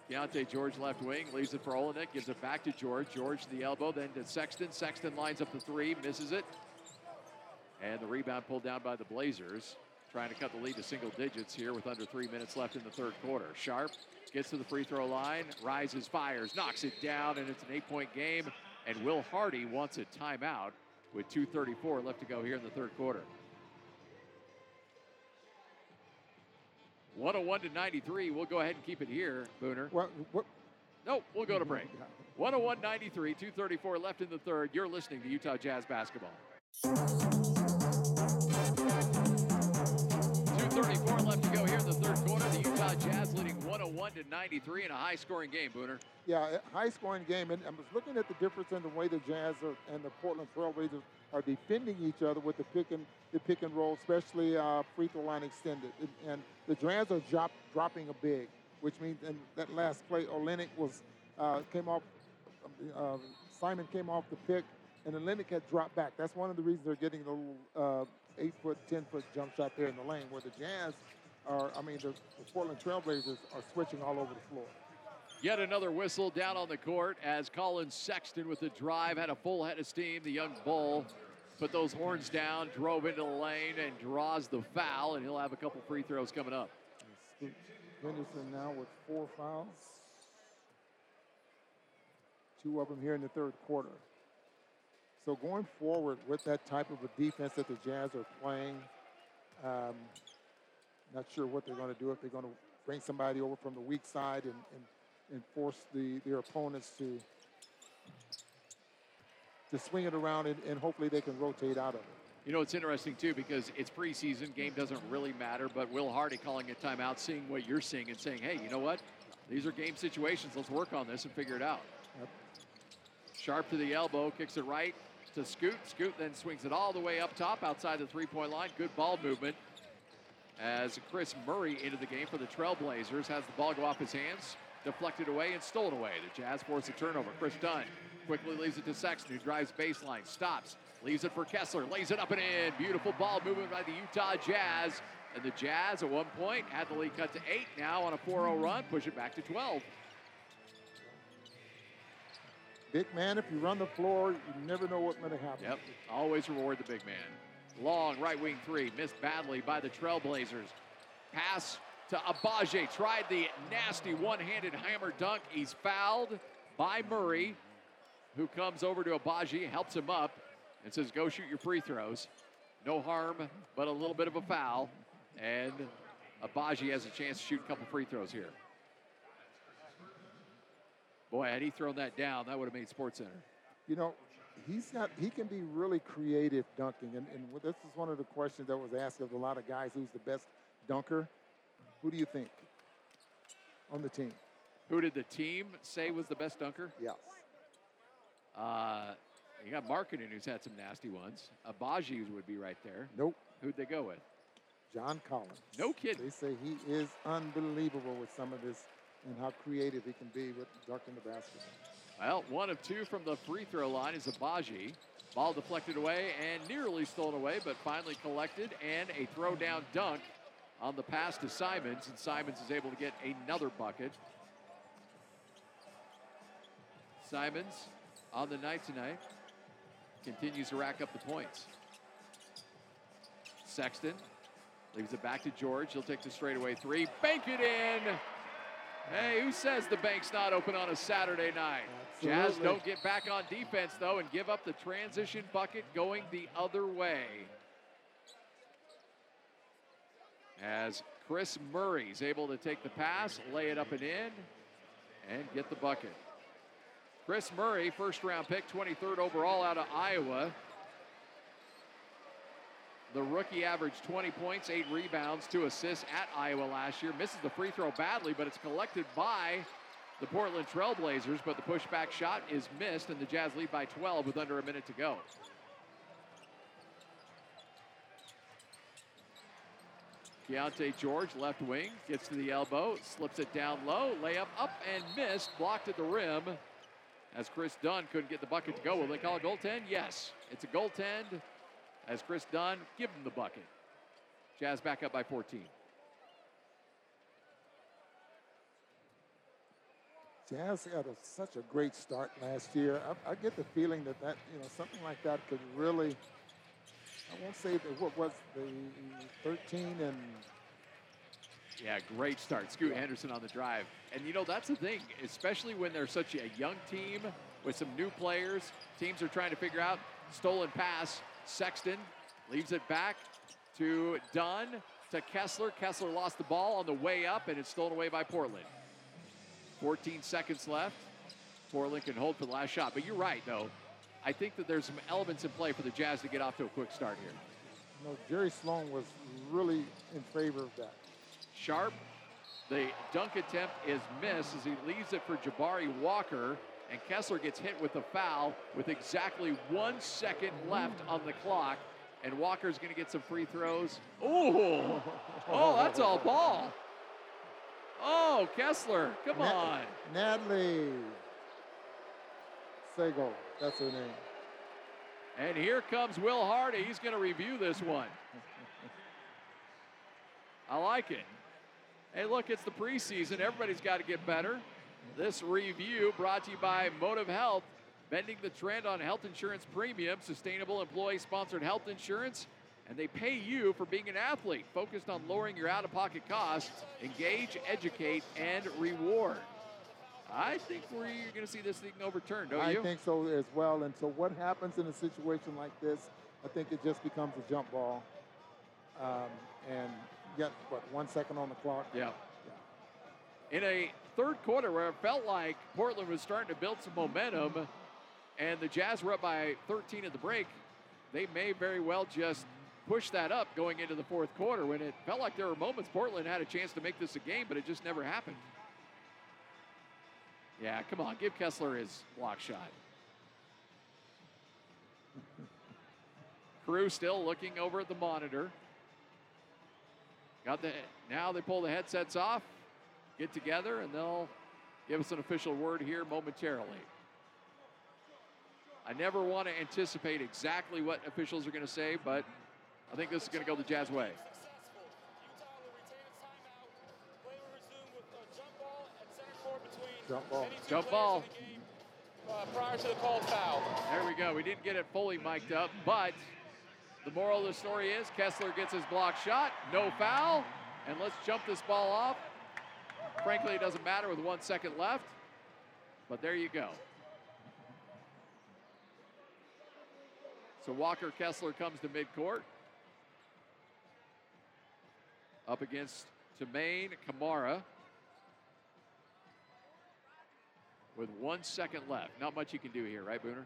Keyonte George left wing, leaves it for Olynyk, gives it back to George. George to the elbow, then to Sexton. Sexton lines up the three, misses it. And the rebound pulled down by the Blazers, trying to cut the lead to single digits here with under three minutes left in the third quarter. Sharpe gets to the free throw line, rises, fires, knocks it down, and it's an eight point game. And Will Hardy wants a timeout with 2.34 left to go here in the third quarter. 101 to 93. We'll go ahead and keep it here, Booner. Well, what, Nope, we'll go to break. 101 93, 234 left in the third. You're listening to Utah Jazz basketball. 234 left to go here in the third quarter. The Utah Jazz leading 101 to 93 in a high scoring game, Booner. Yeah, high scoring game. And I was looking at the difference in the way the Jazz are, and the Portland Trailblazers are defending each other with the pick and the pick and roll, especially uh, free throw line extended. And, and the Jazz are drop, dropping a big, which means in that last play, Olynyk was uh, came off. Uh, Simon came off the pick, and Olynyk had dropped back. That's one of the reasons they're getting the little uh, eight foot, ten foot jump shot there in the lane, where the Jazz are. I mean, the, the Portland Trailblazers are switching all over the floor. Yet another whistle down on the court as Collin Sexton with the drive had a full head of steam. The young bull put those horns down, drove into the lane, and draws the foul, and he'll have a couple free throws coming up. Henderson now with four fouls. Two of them here in the third quarter. So going forward with that type of a defense that the Jazz are playing, um, not sure what they're going to do if they're going to bring somebody over from the weak side and, and, and force the, their opponents to to swing it around and, and hopefully they can rotate out of it. You know, it's interesting too because it's preseason, game doesn't really matter, but Will Hardy calling a timeout, seeing what you're seeing, and saying, hey, you know what? These are game situations. Let's work on this and figure it out. Yep. Sharpe to the elbow, kicks it right to Scoot. Scoot then swings it all the way up top outside the three point line. Good ball movement as Kris Murray into the game for the Trailblazers has the ball go off his hands, deflected away and stolen away. The Jazz force a turnover. Kris Dunn quickly leaves it to Sexton, who drives baseline, stops, leaves it for Kessler, lays it up and in. Beautiful ball movement by the Utah Jazz. And the Jazz at one point had the lead cut to eight. Now on a 4-0 run, push it back to 12. Big man, if you run the floor, you never know what's going to happen. Yep, always reward the big man. Long right wing three, missed badly by the Trailblazers. Pass to Agbaji, tried the nasty one handed hammer dunk. He's fouled by Murray, who comes over to Agbaji, helps him up, and says, Go shoot your free throws. No harm, but a little bit of a foul. And Agbaji has a chance to shoot a couple free throws here. Boy, had he thrown that down, that would have made Sports Center. You know, he's got he can be really creative dunking, and, and this is one of the questions that was asked of a lot of guys. Who's the best dunker? Who do you think on the team? Who did the team say was the best dunker? Yes. Uh, you got Markkanen, who's had some nasty ones. Agbaji would be right there. Nope. Who'd they go with? John Collins. No kidding. They say he is unbelievable with some of this and how creative he can be with dunking the basket. Well, one of two from the free throw line is Agbaji. Ball deflected away and nearly stolen away, but finally collected, and a throw down dunk on the pass to Simons, and Simons is able to get another bucket. Simons on the night tonight continues to rack up the points. Sexton leaves it back to George. He'll take the straightaway three, bank it in. Hey, who says the bank's not open on a Saturday night? Jazz don't get back on defense, though, and give up the transition bucket going the other way. As Kris Murray's able to take the pass, lay it up and in, and get the bucket. Kris Murray, first round pick, 23rd overall out of Iowa. The rookie averaged 20 points, eight rebounds, two assists at Iowa last year. Misses the free throw badly, but it's collected by the Portland Trailblazers. But the pushback shot is missed, and the Jazz lead by 12 with under a minute to go. Keyonte George, left wing, gets to the elbow, slips it down low, layup up and missed, blocked at the rim. As Kris Dunn couldn't get the bucket to go. Will they call a goaltend? Yes. It's a goaltend as Kris Dunn, give him the bucket. Jazz back up by 14. Jazz had a, such a great start last year. I, I, get the feeling that that you know something like that could really. I won't say that what was the 13 and. Yeah, great start. Scoot yeah. Henderson on the drive. And you know, that's the thing, especially when they're such a young team with some new players, teams are trying to figure out stolen pass. Sexton leaves it back to Dunn to Kessler. Kessler lost the ball on the way up, and it's stolen away by Portland. 14 seconds left. Portland can hold for the last shot. But you're right, though. I think that there's some elements in play for the Jazz to get off to a quick start here. No, Jerry Sloan was really in favor of that. Sharpe, the dunk attempt is missed as he leaves it for Jabari Walker, and Kessler gets hit with a foul with exactly one second left on the clock. And Walker's going to get some free throws. Ooh! Oh, that's all ball. Oh, Kessler, come on. Natalie Sago, that's her name. And here comes Will Hardy. He's going to review this one. I like it. Hey, look, it's the preseason. Everybody's got to get better. This review brought to you by Motive Health, bending the trend on health insurance premium, sustainable employee sponsored health insurance and they pay you for being an athlete focused on lowering your out of pocket costs. Engage, educate, and reward. I think we're going to see this thing overturned, don't I you? I think so as well. And so, what happens in a situation like this? I think it just becomes a jump ball. Um, and you got, what, one second on the clock? Yeah. yeah. In a third quarter where it felt like Portland was starting to build some momentum and the Jazz were up by 13 at the break, they may very well just push that up going into the fourth quarter when it felt like there were moments Portland had a chance to make this a game, but it just never happened. Yeah, come on, give Kessler his block shot. Crew still looking over at the monitor. Got the now they pull the headsets off, get together, and they'll give us an official word here momentarily. I never want to anticipate exactly what officials are going to say, but I think this is going to go the Jazz way. Jump ball. Jump ball. Uh, prior to the called foul. There we go. We didn't get it fully mic'd up, but the moral of the story is Kessler gets his block shot, no foul, and let's jump this ball off. Frankly, it doesn't matter with one second left, but there you go. So Walker Kessler comes to midcourt. up against Toumani Camara. with one second left. Not much you can do here, right, Booner?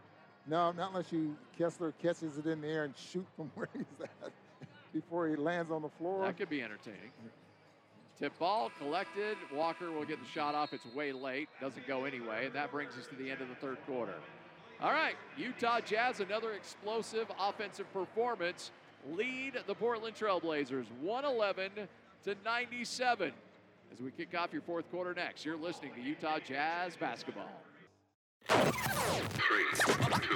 No, not unless you Kessler catches it in the air and shoot from where he's at before he lands on the floor. That could be entertaining. Tip ball collected. Walker will get the shot off. It's way late. Doesn't go anyway. And that brings us to the end of the third quarter. All right, Utah Jazz, another explosive offensive performance lead the Portland Trailblazers 111 to 97 as we kick off your fourth quarter next. You're listening to Utah Jazz basketball. Three, two,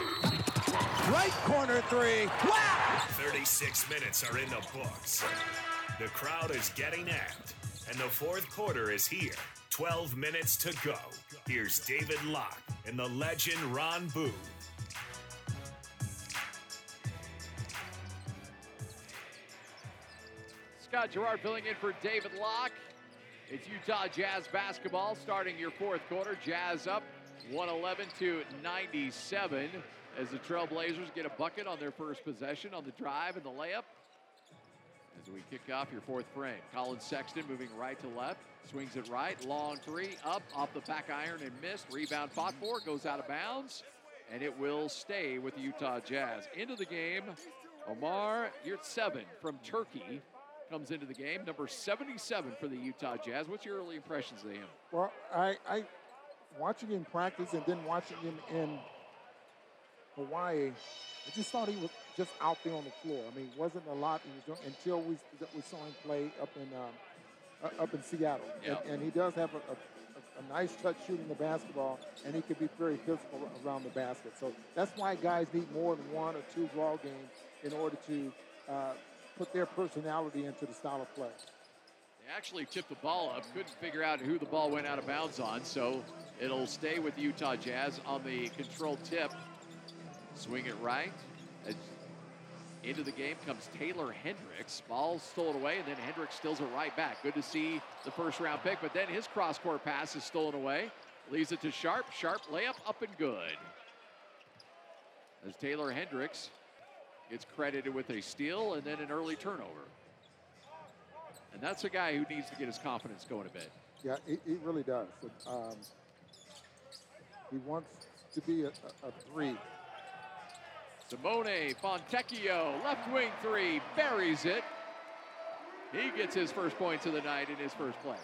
right corner three. Wow! 36 minutes are in the books. The crowd is getting amped, and the fourth quarter is here. 12 minutes to go. Here's David Locke and the legend Ron Boone. Scott Garrard filling in for David Locke. It's Utah Jazz basketball starting your fourth quarter. Jazz up 111 to 97 as the Trailblazers get a bucket on their first possession on the drive and the layup. We kick off your fourth frame, Collin Sexton moving right to left, swings it right, long three, up, off the back iron and missed. Rebound fought for, goes out of bounds, and it will stay with the Utah Jazz. Into the game, Omer Yurtseven from Turkey comes into the game, number 77 for the Utah Jazz. What's your early impressions of him? Well, I, I watching him practice and then watching him in Hawaii, I just thought he was just out there on the floor. I mean, it wasn't a lot he was doing until we we saw him play up in um, up in Seattle. Yep. And, and, he does have a, a, a, nice touch shooting the basketball, and he can be very physical around the basket. So that's why guys need more than one or two draw games in order to uh, put their personality into the style of play. They actually tipped the ball up, couldn't figure out who the ball went out of bounds on, so it'll stay with Utah Jazz on the control tip. Swing it right. Into the game comes Taylor Hendricks. Ball stolen away, and then Hendricks steals it right back. Good to see the first round pick, but then his cross court pass is stolen away. Leaves it to Sharpe. Sharpe layup up and good. As Taylor Hendricks gets credited with a steal and then an early turnover. And that's a guy who needs to get his confidence going a bit. Yeah, he, he really does. Um, he wants to be a, a, a three. Simone Fontecchio, left wing three, buries it. He gets his first points of the night in his first play.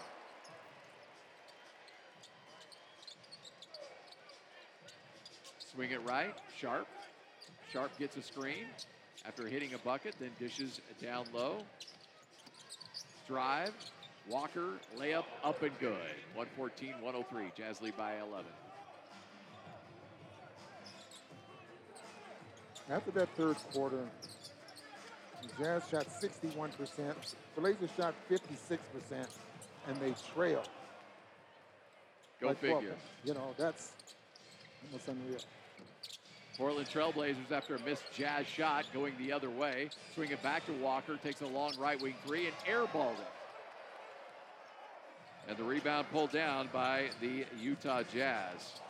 Swing it right, Sharpe. Sharpe gets a screen after hitting a bucket, then dishes down low. Drive, Walker, layup, up and good. 114 103. Jazz lead by 11. After that third quarter, the Jazz shot 61%, the Blazers shot 56%, and they trail. Go figure. You know, that's almost unreal. Portland Trailblazers after a missed Jazz shot going the other way. Swing it back to Walker, takes a long right wing three and airballed it. And the rebound pulled down by the Utah Jazz.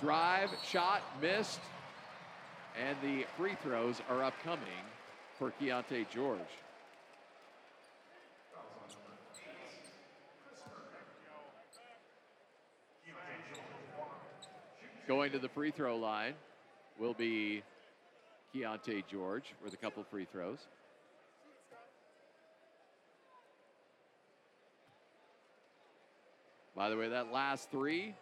Drive, shot, missed, and the free throws are upcoming for Keyonte George. Going to the free throw line will be Keyonte George with a couple free throws. By the way, that last three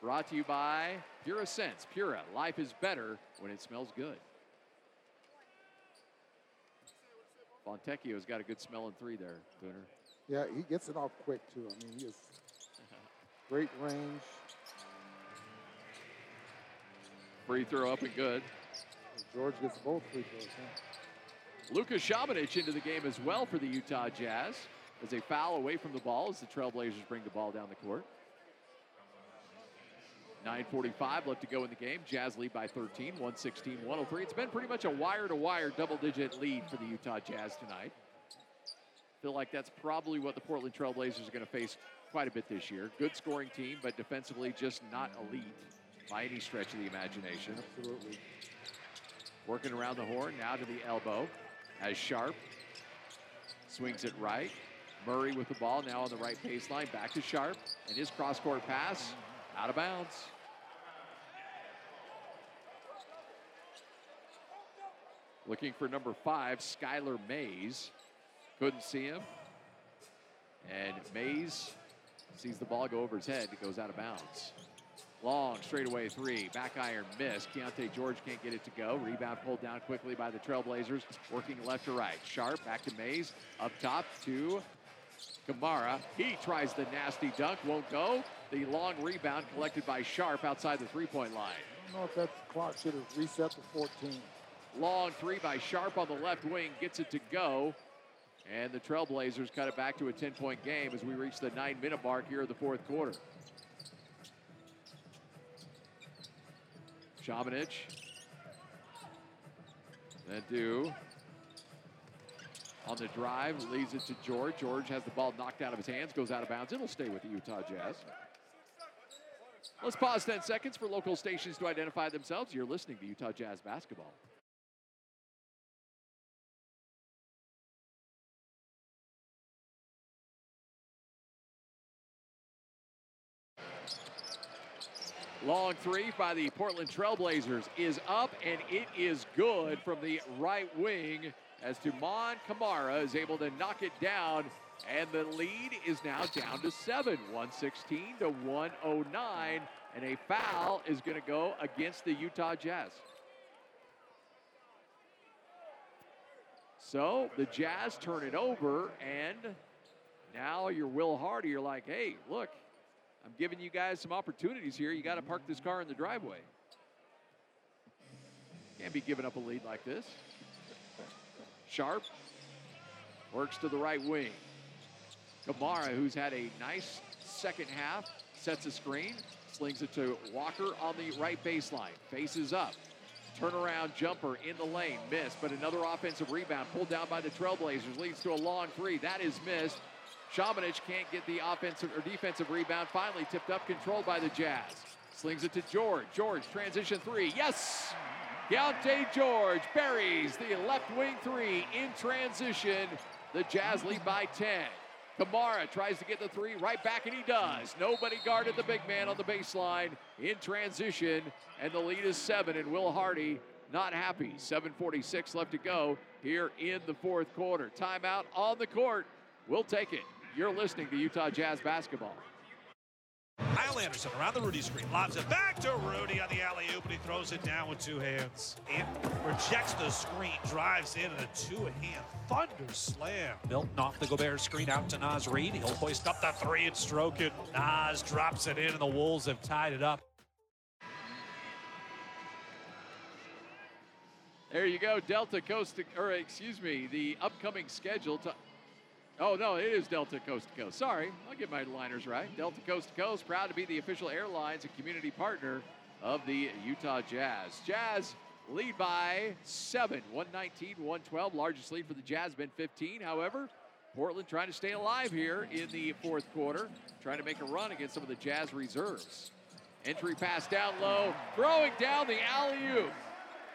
brought to you by Pura Sense. Pura, life is better when it smells good. Fontecchio's got a good smelling three there, Booner. Yeah, he gets it off quick, too. I mean, he has great range. Free throw up and good. George gets both free throws. Huh? Lucas Samanic into the game as well for the Utah Jazz as they foul away from the ball as the Trailblazers bring the ball down the court. 9.45 left to go in the game. Jazz lead by 13, 116 103. It's been pretty much a wire to wire double digit lead for the Utah Jazz tonight. Feel like that's probably what the Portland Trailblazers are going to face quite a bit this year. Good scoring team, but defensively just not elite by any stretch of the imagination. Absolutely. Working around the horn, now to the elbow as Sharpe swings it right. Murray with the ball now on the right baseline, back to Sharpe, and his cross court pass out of bounds. Looking for number five, Skylar Mays. Couldn't see him. And Mays sees the ball go over his head. It goes out of bounds. Long straightaway three. Back iron miss. Keyonte George can't get it to go. Rebound pulled down quickly by the Trailblazers. Working left to right. Sharpe back to Mays. Up top to Camara. He tries the nasty dunk. Won't go. The long rebound collected by Sharpe outside the three point line. I don't know if that clock should have reset to 14. Long three by Sharpe on the left wing. Gets it to go. And the Trailblazers cut it back to a 10 point game as we reach the nine minute mark here of the fourth quarter. Samanic. Then do on the drive, leaves it to George. George has the ball knocked out of his hands, goes out of bounds. It'll stay with the Utah Jazz. Let's pause 10 seconds for local stations to identify themselves. You're listening to Utah Jazz basketball. Long three by the Portland Trailblazers is up and it is good from the right wing as Toumani Camara is able to knock it down and the lead is now down to seven, 116 to 109 and a foul is going to go against the Utah Jazz. So the Jazz turn it over and now you're Will Hardy. You're like, hey, look, I'm giving you guys some opportunities here. You got to park this car in the driveway. Can't be giving up a lead like this. Sharpe works to the right wing. Camara, who's had a nice second half, sets a screen, slings it to Walker on the right baseline, faces up. Turnaround jumper in the lane, missed, but another offensive rebound pulled down by the Trailblazers leads to a long three. That is missed. Samanic can't get the offensive or defensive rebound. Finally tipped up, controlled by the Jazz. Slings it to George. George, transition three. Yes! Keyonte George buries the left wing three in transition. The Jazz lead by 10. Camara tries to get the three right back, and he does. Nobody guarded the big man on the baseline in transition, and the lead is seven. And Will Hardy not happy. 7:46 left to go here in the fourth quarter. Timeout on the court. We'll take it. You're listening to Utah Jazz basketball. Kyle Anderson around the Rudy screen, lobs it back to Rudy on the alley-oop, and he throws it down with two hands. And rejects the screen, drives in, and a two-hand thunder slam. Milton off the Gobert screen out to Naz Reid. He'll hoist up the three and stroke it. Naz drops it in, and the Wolves have tied it up. There you go, Delta Coast, or excuse me, the upcoming schedule to Oh, no, it is Delta Coast to Coast. Sorry, I'll get my liners right. Delta Coast to Coast, proud to be the official airlines and community partner of the Utah Jazz. Jazz lead by seven, 119 112. Largest lead for the Jazz, been 15. However, Portland trying to stay alive here in the fourth quarter, trying to make a run against some of the Jazz reserves. Entry pass down low, throwing down the alley oop.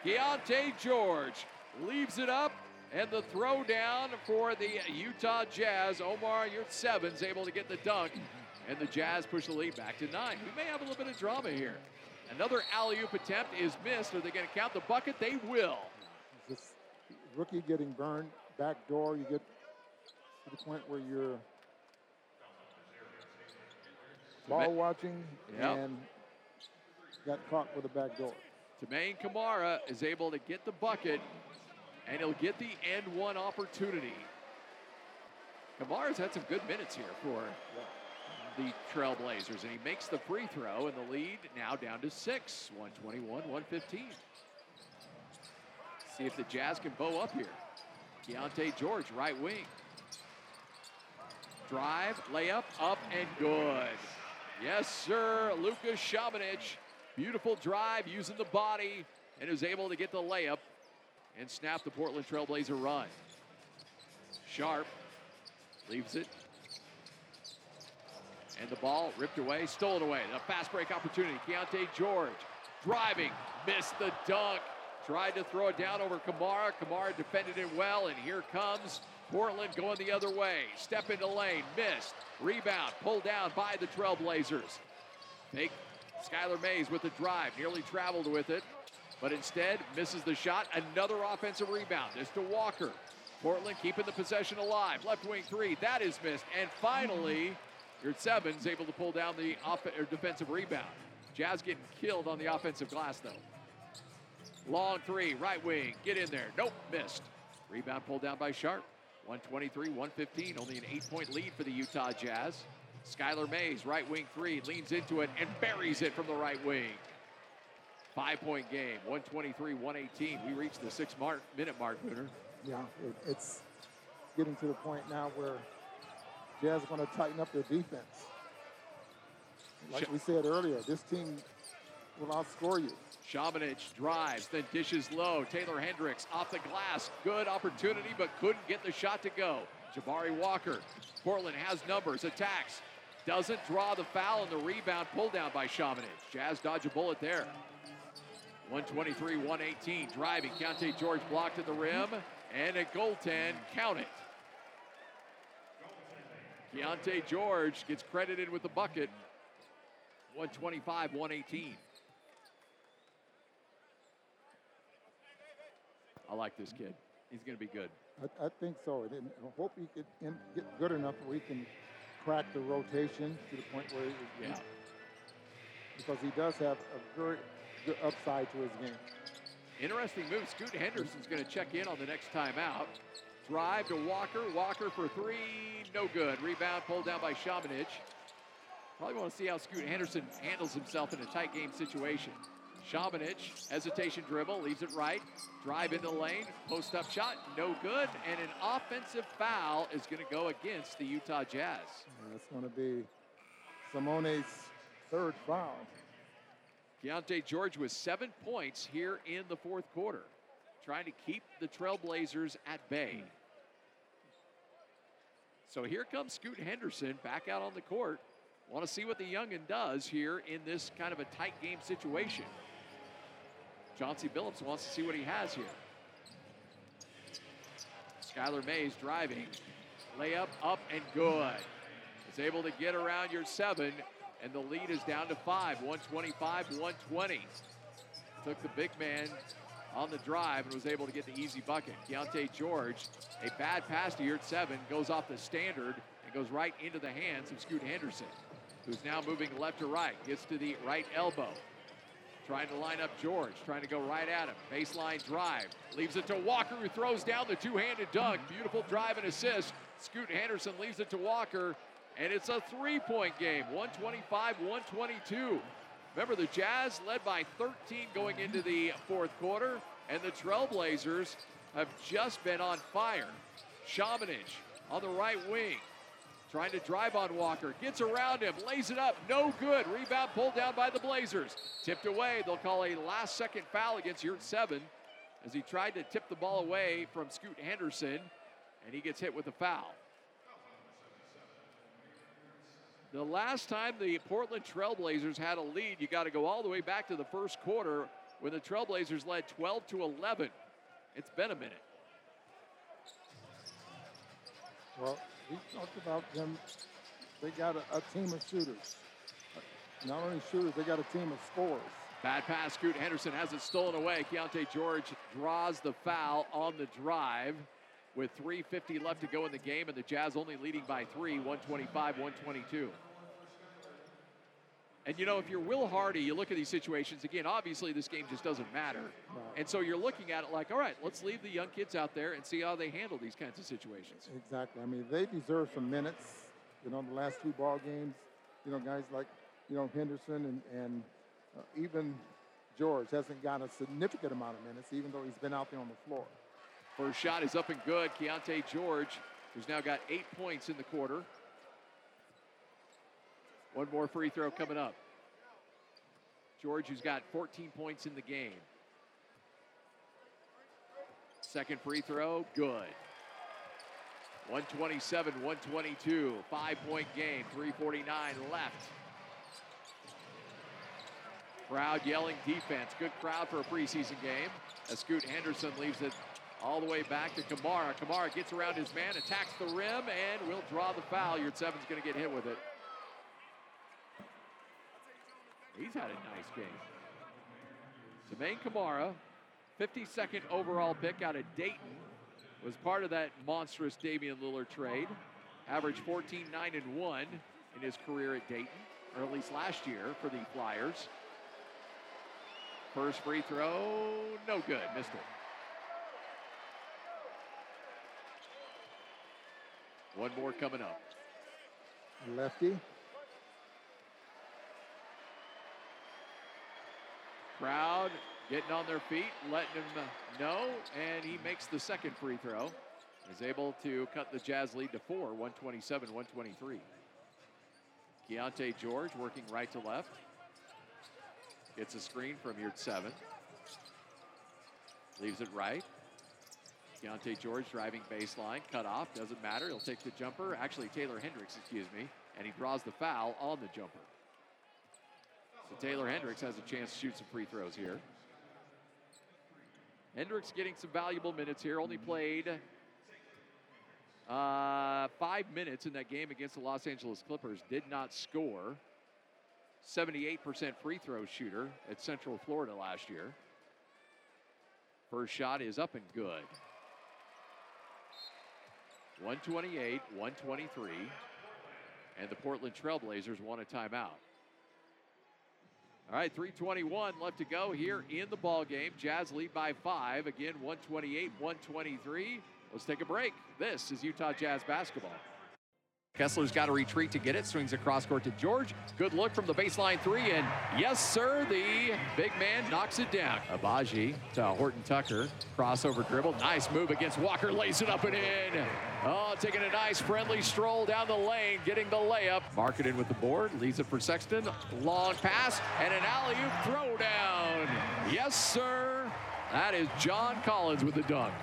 Keyonte George leaves it up, and the throw down for the Utah Jazz. Omer Yurtseven's able to get the dunk. And the Jazz push the lead back to nine. We may have a little bit of drama here. Another alley-oop attempt is missed. Are they going to count the bucket? They will. This rookie getting burned back door. You get to the point where you're ball watching Yep. and got caught with a back door. Toumani Camara is able to get the bucket, and he'll get the end one opportunity. Camara's had some good minutes here for the Trailblazers, and he makes the free throw, and the lead now down to six, 121, 115. See if the Jazz can bow up here. Keyonte George, right wing. Drive, layup, up and good. Yes, sir. Lucas Samanic. Beautiful drive using the body and is able to get the layup and snap the Portland Trailblazer run. Sharpe leaves it. And the ball ripped away, stolen away. A fast break opportunity. Keyonte George driving, missed the dunk. Tried to throw it down over Camara. Camara defended it well, and here comes Portland going the other way. Step into lane, missed. Rebound, pulled down by the Trailblazers. Fake Skylar Mays with the drive, nearly traveled with it, but instead misses the shot. Another offensive rebound. This to Walker. Portland keeping the possession alive. Left wing three, that is missed. And finally, Yurtseven's able to pull down the off- defensive rebound. Jazz getting killed on the offensive glass though. Long three, right wing, get in there. Nope, missed. Rebound pulled down by Sharpe. 123, 115, only an eight point lead for the Utah Jazz. Skylar Mays, right wing three, leans into it and buries it from the right wing. Five point game, 123, 118. We reached the six mark, minute mark, Booner. Yeah, it, it's getting to the point now where Jazz are going to tighten up their defense. Like we said earlier, this team will outscore you. Samanic drives, then dishes low. Taylor Hendricks off the glass. Good opportunity, but couldn't get the shot to go. Jabari Walker. Portland has numbers, attacks. Doesn't draw the foul, and the rebound pulled down by Samanic. Jazz dodge a bullet there. 123 118. Driving. Keyonte George blocked at the rim, and a goaltend. Count it. Keyonte George gets credited with the bucket. 125 118. I like this kid. He's going to be good. I, I think so. And I hope he in- get good enough where he can crack the rotation to the point where he, Yeah. because he does have a very good upside to his game. Interesting move. Scoot Henderson's going to check in on the next timeout. Drive to Walker. Walker for three. No good. Rebound pulled down by Samanic. Probably want to see how Scoot Henderson handles himself in a tight game situation. Samanic, hesitation dribble, leaves it right. Drive in the lane, post up shot, no good. And an offensive foul is going to go against the Utah Jazz. That's going to be Simone's third foul. Keyonte George with seven points here in the fourth quarter, trying to keep the Trailblazers at bay. So here comes Scoot Henderson back out on the court. Want to see what the youngin does here in this kind of a tight game situation. Chauncey Billups wants to see what he has here. Skylar Mays driving. Layup up and good. Is able to get around Yurtseven, and the lead is down to five. 125 120. Took the big man on the drive and was able to get the easy bucket. Keyonte George, a bad pass to Yurtseven, goes off the standard and goes right into the hands of Scoot Henderson, who's now moving left to right. Gets to the right elbow. Trying to line up George, trying to go right at him. Baseline drive. Leaves it to Walker, who throws down the two handed dunk. Beautiful drive and assist. Scoot Henderson leaves it to Walker, and it's a three point game 125 122. Remember, the Jazz led by 13 going into the fourth quarter, and the Trailblazers have just been on fire. Samanic on the right wing, trying to drive on Walker, gets around him, lays it up, no good. Rebound pulled down by the Blazers. Tipped away. They'll call a last second foul against Yurtseven as he tried to tip the ball away from Scoot Henderson, and he gets hit with a foul. The last time the Portland Trailblazers had a lead, you got to go all the way back to the first quarter when the Trailblazers led 12 to 11. It's been a minute. Well, we talked about them. They got a, a team of shooters. Not only shooters, they got a team of scorers. Bad pass. Scoot Henderson has it stolen away. Keyonte George draws the foul on the drive with 3.50 left to go in the game, and the Jazz only leading by three, 125 122. And you know, if you're Will Hardy, you look at these situations again. Obviously, this game just doesn't matter, and so you're looking at it like, all right, let's leave the young kids out there and see how they handle these kinds of situations. Exactly. I mean, they deserve some minutes. You know, the last two ball games. You know, guys like you know Henderson and and uh, even George hasn't got a significant amount of minutes, even though he's been out there on the floor. First shot is up and good. Keyonte George, who's now got eight points in the quarter. One more free throw coming up. George, who's got 14 points in the game. Second free throw, good. 127, 122, five point game, 349 left. Crowd yelling defense. Good crowd for a preseason game. As Scoot Henderson leaves it all the way back to Camara. Camara gets around his man, attacks the rim, and will draw the foul. Yurtseven's going to get hit with it. He's had a nice game. Jermaine Camara, 52nd overall pick out of Dayton, was part of that monstrous Damian Lillard trade. Averaged 14, 9, and 1 in his career at Dayton, or at least last year for the Flyers. First free throw, no good, missed it. One more coming up. Lefty. Crowd getting on their feet, letting him know, and he makes the second free throw. Is able to cut the Jazz lead to four, 127 123. Keyonte George working right to left. Gets a screen from Yurtseven. Leaves it right. Keyonte George driving baseline, cut off, doesn't matter. He'll take the jumper. Actually, Taylor Hendricks, excuse me, and he draws the foul on the jumper. So Taylor Hendricks has a chance to shoot some free throws here. Hendricks getting some valuable minutes here. Only played uh, five minutes in that game against the Los Angeles Clippers. Did not score. 78% free throw shooter at Central Florida last year. First shot is up and good. 128, 123. And the Portland Trailblazers want a timeout. All right, 321 left to go here in the ball game. Jazz lead by five. Again, 128, 123. Let's take a break. This is Utah Jazz basketball. Kessler's got to retreat to get it. Swings across court to George. Good look from the baseline three. And yes, sir, the big man knocks it down. Agbaji to Horton Tucker. Crossover dribble. Nice move against Walker. Lays it up and in. Oh, taking a nice friendly stroll down the lane. Getting the layup. Markkanen with the board. Leaves it for Sexton. Long pass. And an alley oop throw down. Yes, sir. That is John Collins with the dunk.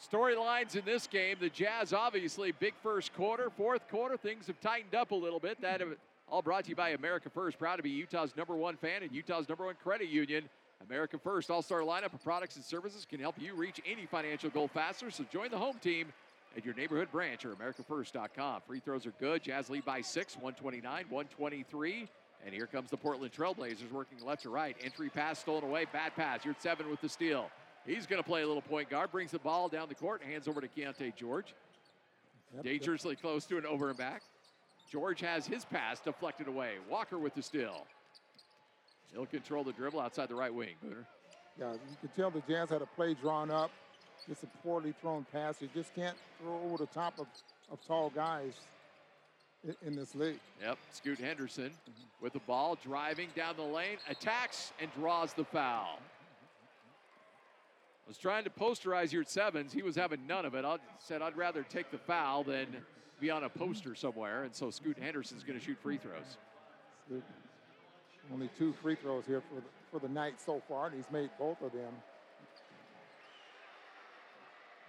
Storylines in this game. The Jazz, obviously, big first quarter. Fourth quarter, things have tightened up a little bit. That all brought to you by America First. Proud to be Utah's number one fan and Utah's number one credit union. America First All Star lineup of products and services can help you reach any financial goal faster. So join the home team at your neighborhood branch or AmericaFirst.com. Free throws are good. Jazz lead by six, 129, 123. And here comes the Portland Trailblazers working left to right. Entry pass stolen away. Bad pass. Yurtseven with the steal. He's going to play a little point guard, brings the ball down the court, hands over to Keyonte George. Yep, Dangerously yep. close to an over and back. George has his pass deflected away. Walker with the steal. He'll control the dribble outside the right wing, Booner. Yeah, you can tell the Jazz had a play drawn up. Just a poorly thrown pass. You just can't throw over the top of, of tall guys in, in this league. Yep, Scoot Henderson mm-hmm. with the ball, driving down the lane, attacks and draws the foul was trying to posterize Yurtsevens. He was having none of it. I said I'd rather take the foul than be on a poster somewhere. And so Scoot Henderson's going to shoot free throws. Only two free throws here for the, for the night so far, and he's made both of them.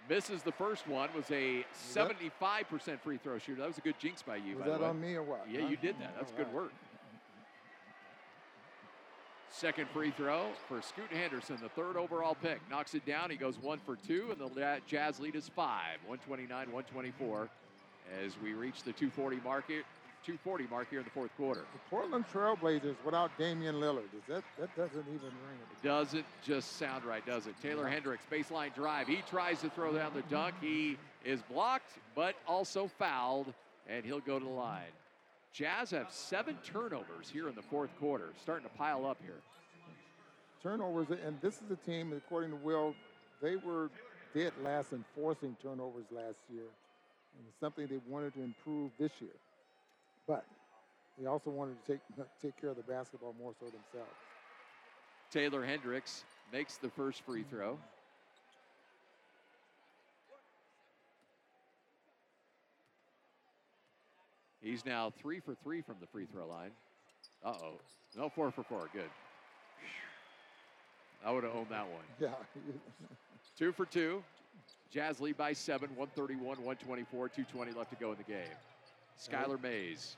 Misses the first one, was a 75% free throw shooter. That was a good jinx by you, was by that on me or what? Yeah, huh? you did that. That's good work. Second free throw for Scoot Henderson, the third overall pick. Knocks it down. He goes one for two, and the Jazz lead is five, 129 124, as we reach the 240 market. 240 mark here in the fourth quarter. The Portland Trailblazers without Damian Lillard. Is that that doesn't even ring it? Doesn't just sound right, does it? Taylor yeah. Hendricks, baseline drive. He tries to throw down the dunk. He is blocked, but also fouled, and he'll go to the line. Jazz have seven turnovers here in the fourth quarter, starting to pile up here. Turnovers, and this is a team, according to Will, they were dead last in forcing turnovers last year. And it's something they wanted to improve this year. But they also wanted to take, take care of the basketball more so themselves. Taylor Hendricks makes the first free throw. He's now three for three from the free throw line. Uh oh. No, four for four. Good. I would have owned that one. Yeah. two for two. Jazz lead by seven, 131, 124, 220 left to go in the game. Skylar Mays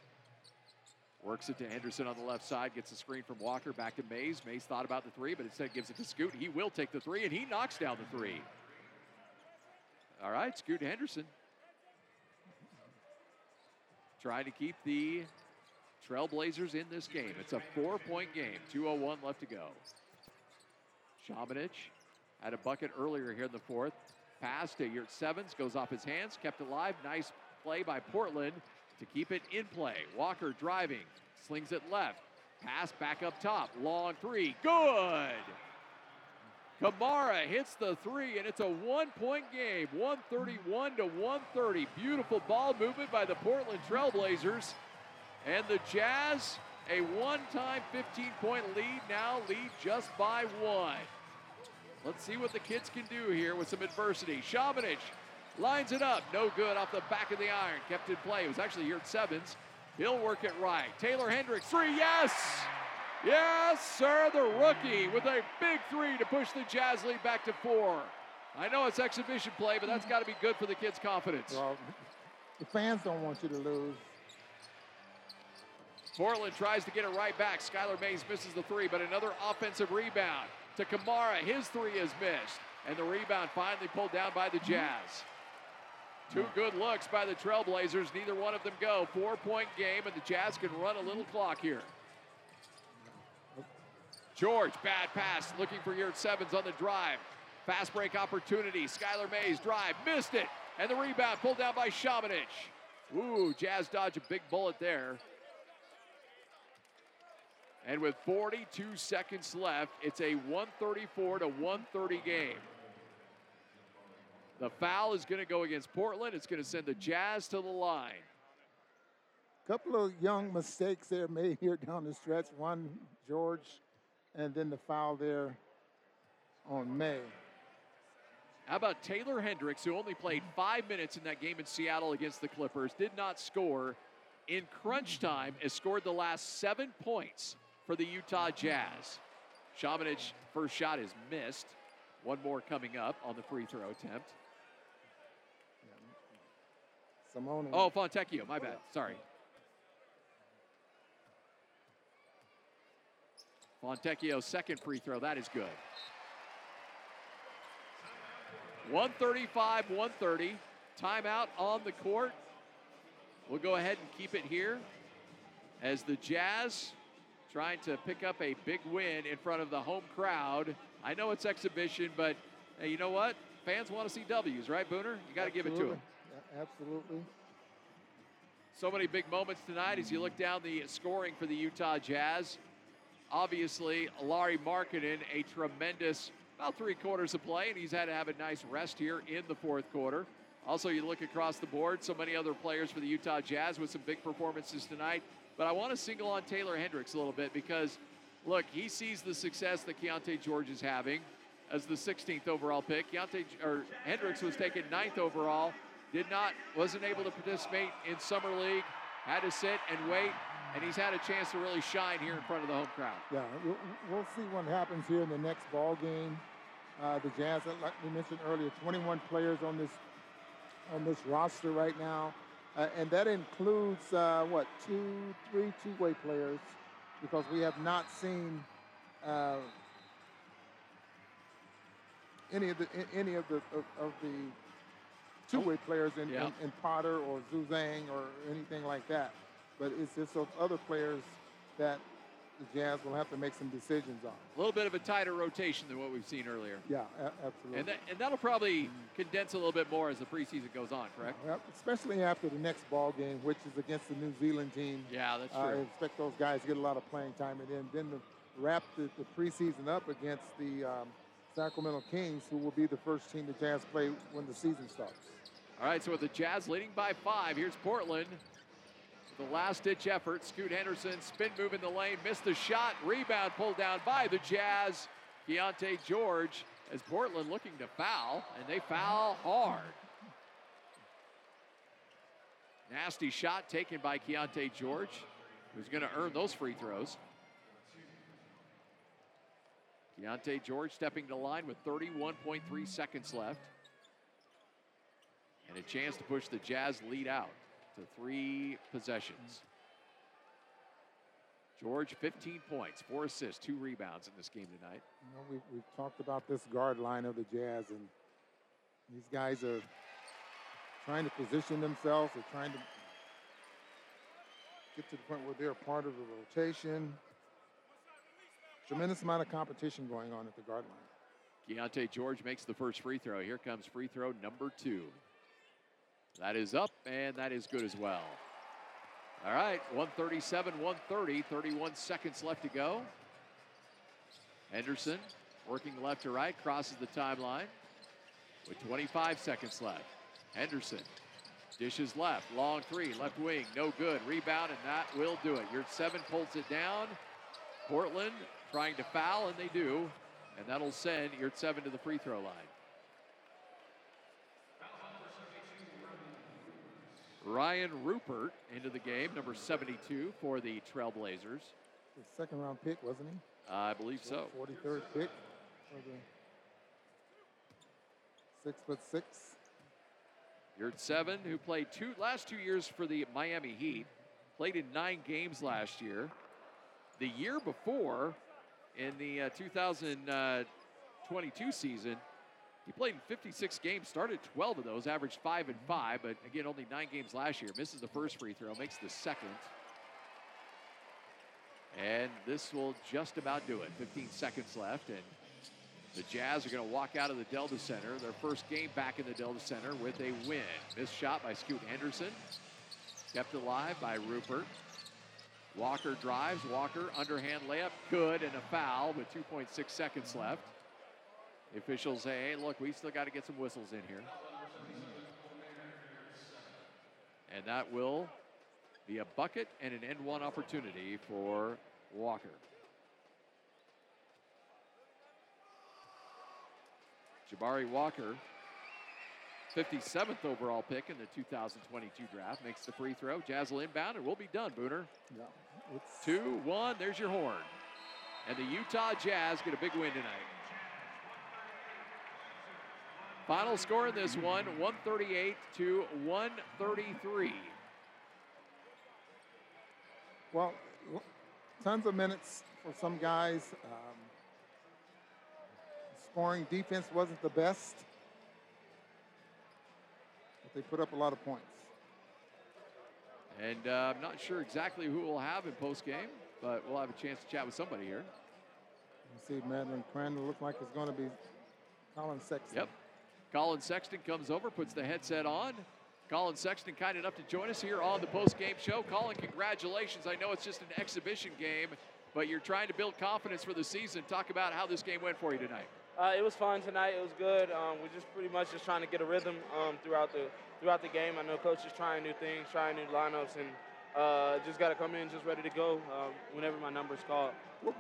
works it to Henderson on the left side, gets a screen from Walker back to Mays. Mays thought about the three, but instead gives it to Scoot. He will take the three, and he knocks down the three. All right, Scoot Henderson trying to keep the Trailblazers in this game. It's a four point game, 2.01 left to go. Samanic had a bucket earlier here in the fourth. Pass to Yurtsevens, goes off his hands, kept alive. Nice play by Portland to keep it in play. Walker driving, slings it left. Pass back up top. Long three. Good. Camara hits the three, and it's a one point game 131 to 130. Beautiful ball movement by the Portland Trailblazers. And the Jazz, a one time 15 point lead, now lead just by one. Let's see what the kids can do here with some adversity. Samanic lines it up. No good off the back of the iron. Kept in play. It was actually here at Sevens. He'll work it right. Taylor Hendricks, three, yes! Yes, sir, the rookie with a big three to push the Jazz lead back to four. I know it's exhibition play, but that's got to be good for the kids' confidence. Well, the fans don't want you to lose. Portland tries to get it right back. Skylar Mays misses the three, but another offensive rebound to Camara. His three is missed. And the rebound finally pulled down by the Jazz. Two good looks by the Trailblazers. Neither one of them go. Four point game, and the Jazz can run a little clock here. George, bad pass, looking for Yurtsevens on the drive. Fast break opportunity. Skylar Mays drive, missed it. And the rebound pulled down by Samanic. Ooh, Jazz dodge a big bullet there. And with 42 seconds left, it's a 134 to 130 game. The foul is going to go against Portland. It's going to send the Jazz to the line. A couple of young mistakes there made here down the stretch. One, George, and then the foul there on May. How about Taylor Hendricks, who only played five minutes in that game in Seattle against the Clippers, did not score in crunch time, has scored the last seven points for the Utah Jazz. Samanic first shot is missed. One more coming up on the free throw attempt. Simone. Oh, Fontecchio, my bad. Sorry. Fontecchio's second free throw, that is good. 135, 130. Timeout on the court. We'll go ahead and keep it here as the Jazz trying to pick up a big win in front of the home crowd. I know it's exhibition, but hey, you know what? Fans want to see W's, right, Booner? You got to give it to them. Yeah, absolutely. So many big moments tonight as you look down the scoring for the Utah Jazz. Obviously, Lauri Markkanen, a tremendous about three quarters of play, and he's had to have a nice rest here in the fourth quarter. Also, you look across the board, so many other players for the Utah Jazz with some big performances tonight. But I want to single on Taylor Hendricks a little bit because, look, he sees the success that Keyonte George is having as the 16th overall pick. Keyonte or Hendricks was taken ninth overall, did not, wasn't able to participate in summer league, had to sit and wait, and he's had a chance to really shine here in front of the home crowd. Yeah, we'll, we'll see what happens here in the next ball game. Uh, the Jazz, like we mentioned earlier, 21 players on this on this roster right now, uh, and that includes uh, what two, three two-way players, because we have not seen uh, any of the any of the of, of the two-way players in, Yeah. in, in Potter or Juzang or anything like that. But it's just those other players that the Jazz will have to make some decisions on. A little bit of a tighter rotation than what we've seen earlier. Yeah, absolutely. And, that, and that'll probably condense a little bit more as the preseason goes on, correct? Yep, especially after the next ball game, which is against the New Zealand team. Yeah, that's true. I expect those guys to get a lot of playing time, and then then to wrap the, the preseason up against the um, Sacramento Kings, who will be the first team the Jazz play when the season starts. All right, so with the Jazz leading by five, here's Portland. The last ditch effort. Scoot Henderson, spin move in the lane, missed the shot. Rebound pulled down by the Jazz. Keyonte George as Portland looking to foul, and they foul hard. Nasty shot taken by Keyonte George, who's going to earn those free throws. Keyonte George stepping to line with 31.3 seconds left. And a chance to push the Jazz lead out to three possessions. George, 15 points, four assists, two rebounds in this game tonight. You know, we've, we've talked about this guard line of the Jazz, and these guys are trying to position themselves. They're trying to get to the point where they're part of the rotation. Tremendous amount of competition going on at the guard line. Keyonte George makes the first free throw. Here comes free throw number two. That is up, and that is good as well. All right, 137, 130, 31 seconds left to go. Henderson working left to right, crosses the timeline with 25 seconds left. Henderson dishes left, long three, left wing, no good. Rebound, and that will do it. Yurtseven pulls it down. Portland trying to foul, and they do. And that'll send Yurtseven to the free throw line. Rayan Rupert into the game, number 72 for the Trailblazers. His second round pick, wasn't he? I believe so. 43rd pick for the six foot six. Yurtseven, who played two last two years for the Miami Heat, played in nine games last year. The year before, in the uh, 2022 season, he played in 56 games, started 12 of those, averaged five and five, but again, only nine games last year. Misses the first free throw, makes the second. And this will just about do it. 15 seconds left, and the Jazz are going to walk out of the Delta Center, their first game back in the Delta Center with a win. Missed shot by Scoot Henderson, kept alive by Rupert. Walker drives, Walker underhand layup, good, and a foul with 2.6 seconds left. The officials say, hey, look, we still got to get some whistles in here. And that will be a bucket and an end one opportunity for Walker. Jabari Walker, 57th overall pick in the 2022 draft, makes the free throw. Jazz will inbound, and we'll be done, Booner. Yeah, it's Two, one, there's your horn. And the Utah Jazz get a big win tonight. Final score in this one 138 to 133. Well, tons of minutes for some guys. Um, scoring defense wasn't the best, but they put up a lot of points. And uh, I'm not sure exactly who we'll have in post game, but we'll have a chance to chat with somebody here. You see, Madeline Crandall look like it's going to be Collin Sexton. Yep. Collin Sexton comes over, puts the headset on. Collin Sexton, kind enough to join us here on the post game show. Collin, congratulations. I know it's just an exhibition game, but you're trying to build confidence for the season. Talk about how this game went for you tonight. Uh, it was fun tonight. It was good. Um, we're just pretty much just trying to get a rhythm um, throughout the throughout the game. I know coach is trying new things, trying new lineups, and uh, just got to come in just ready to go um, whenever my number's called.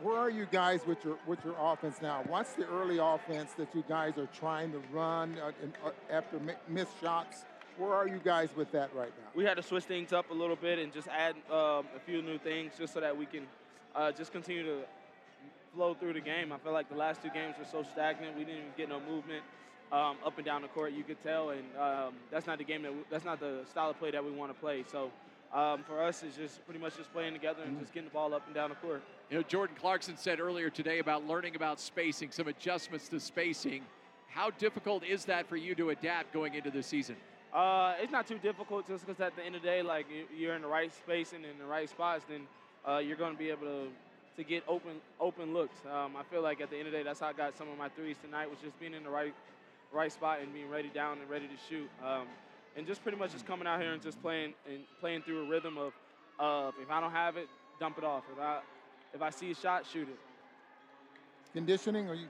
Where are you guys with your with your offense now? What's the early offense that you guys are trying to run uh, uh, after mi- missed shots? Where are you guys with that right now? We had to switch things up a little bit and just add um, a few new things just so that we can uh, just continue to flow through the game. I feel like the last two games were so stagnant. We didn't even get no movement um, up and down the court. You could tell, and um, that's not the game that we, that's not the style of play that we want to play. So um, for us, it's just pretty much just playing together and just getting the ball up and down the court. You know, Jordan Clarkson said earlier today about learning about spacing, some adjustments to spacing. How difficult is that for you to adapt going into the season? Uh, it's not too difficult just because at the end of the day, like you- you're in the right space and in the right spots, then uh, you're going to be able to to get open open looks. Um, I feel like at the end of the day, that's how I got some of my threes tonight was just being in the right right spot and being ready down and ready to shoot, um, and just pretty much just coming out here and just playing and playing through a rhythm of of if I don't have it, dump it off. If I if I see a shot, shoot it. Conditioning? Are you?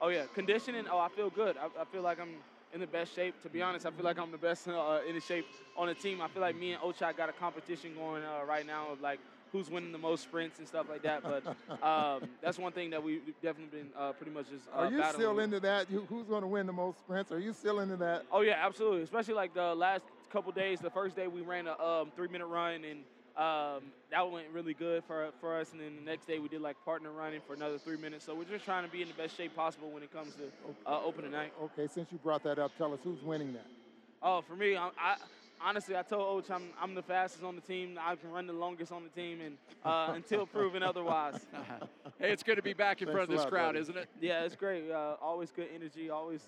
Oh yeah, conditioning. Oh, I feel good. I, I feel like I'm in the best shape. To be honest, I feel like I'm the best uh, in the shape on the team. I feel like me and Ochai got a competition going uh, right now of like who's winning the most sprints and stuff like that. But um, that's one thing that we've definitely been uh, pretty much just. Uh, Are you battling still into that? You, who's going to win the most sprints? Are you still into that? Oh yeah, absolutely. Especially like the last couple days. The first day we ran a um, three-minute run, and um, that went really good for for us. And then the next day we did like partner running for another three minutes. So we're just trying to be in the best shape possible when it comes to uh, opening night. Okay, since you brought that up, tell us who's winning that. Oh, for me, I, I honestly I told Oach I'm I'm the fastest on the team. I can run the longest on the team, and uh, until proven otherwise. Hey, it's good to be back in front of this lot, crowd, buddy. isn't it? Yeah, it's great. Uh, always good energy. Always,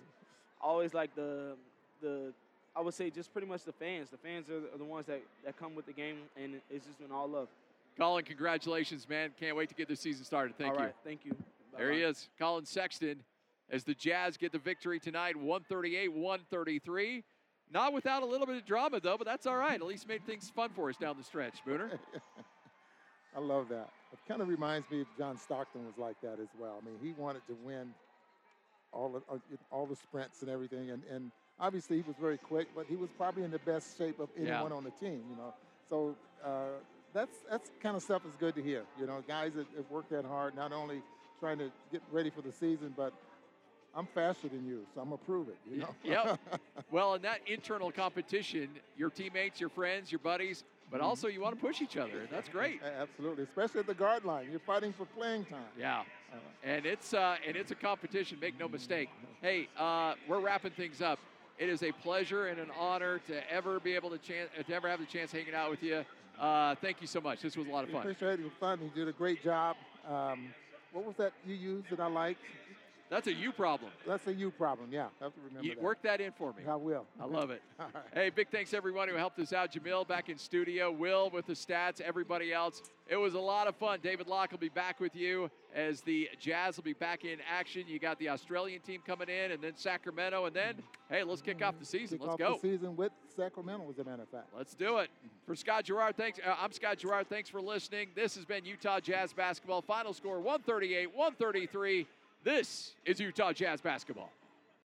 always like the the. I would say just pretty much the fans. The fans are the, are the ones that, that come with the game, and it's just been all love. Collin, congratulations, man. Can't wait to get this season started. Thank All you. right, thank you. There he is, Collin Sexton, as the Jazz get the victory tonight, 138 133. Not without a little bit of drama, though, but that's all right. At least made things fun for us down the stretch, Booner. I love that. It kind of reminds me of John Stockton was like that as well. I mean, he wanted to win all the, uh, all the sprints and everything, and, and obviously he was very quick, but he was probably in the best shape of Yeah. anyone on the team. You know, so uh, that's that's kind of stuff is good to hear. You know, guys that have worked that hard, not only trying to get ready for the season, but I'm faster than you, so I'm gonna prove it. You know. yep. Well, in that internal competition, your teammates, your friends, your buddies, but also you want to push each other. That's great. Absolutely, especially at the guard line. You're fighting for playing time. Yeah. And it's uh, and it's a competition. Make no mistake. Hey, uh, we're wrapping things up. It is a pleasure and an honor to ever be able to chance to ever have the chance hanging out with you. Uh, thank you so much. This was a lot of fun. Appreciate it. It was fun. You did a great job. Um, what was that you used that I liked? That's a you problem. That's a you problem. Yeah, I have to remember You that. work that in for me. I will. I love it. Right. Hey, big thanks everyone who helped us out. Jamil back in studio, Will with the stats, everybody else. It was a lot of fun. David Locke will be back with you as the Jazz will be back in action. You got the Australian team coming in, and then Sacramento, and then hey, let's kick off the season. Kick Let's go. the season with Sacramento, as a matter of fact. Let's do it. For Scott Garrard, thanks. Uh, I'm Scott Garrard. Thanks for listening. This has been Utah Jazz basketball. Final score 138 133. This is Utah Jazz basketball.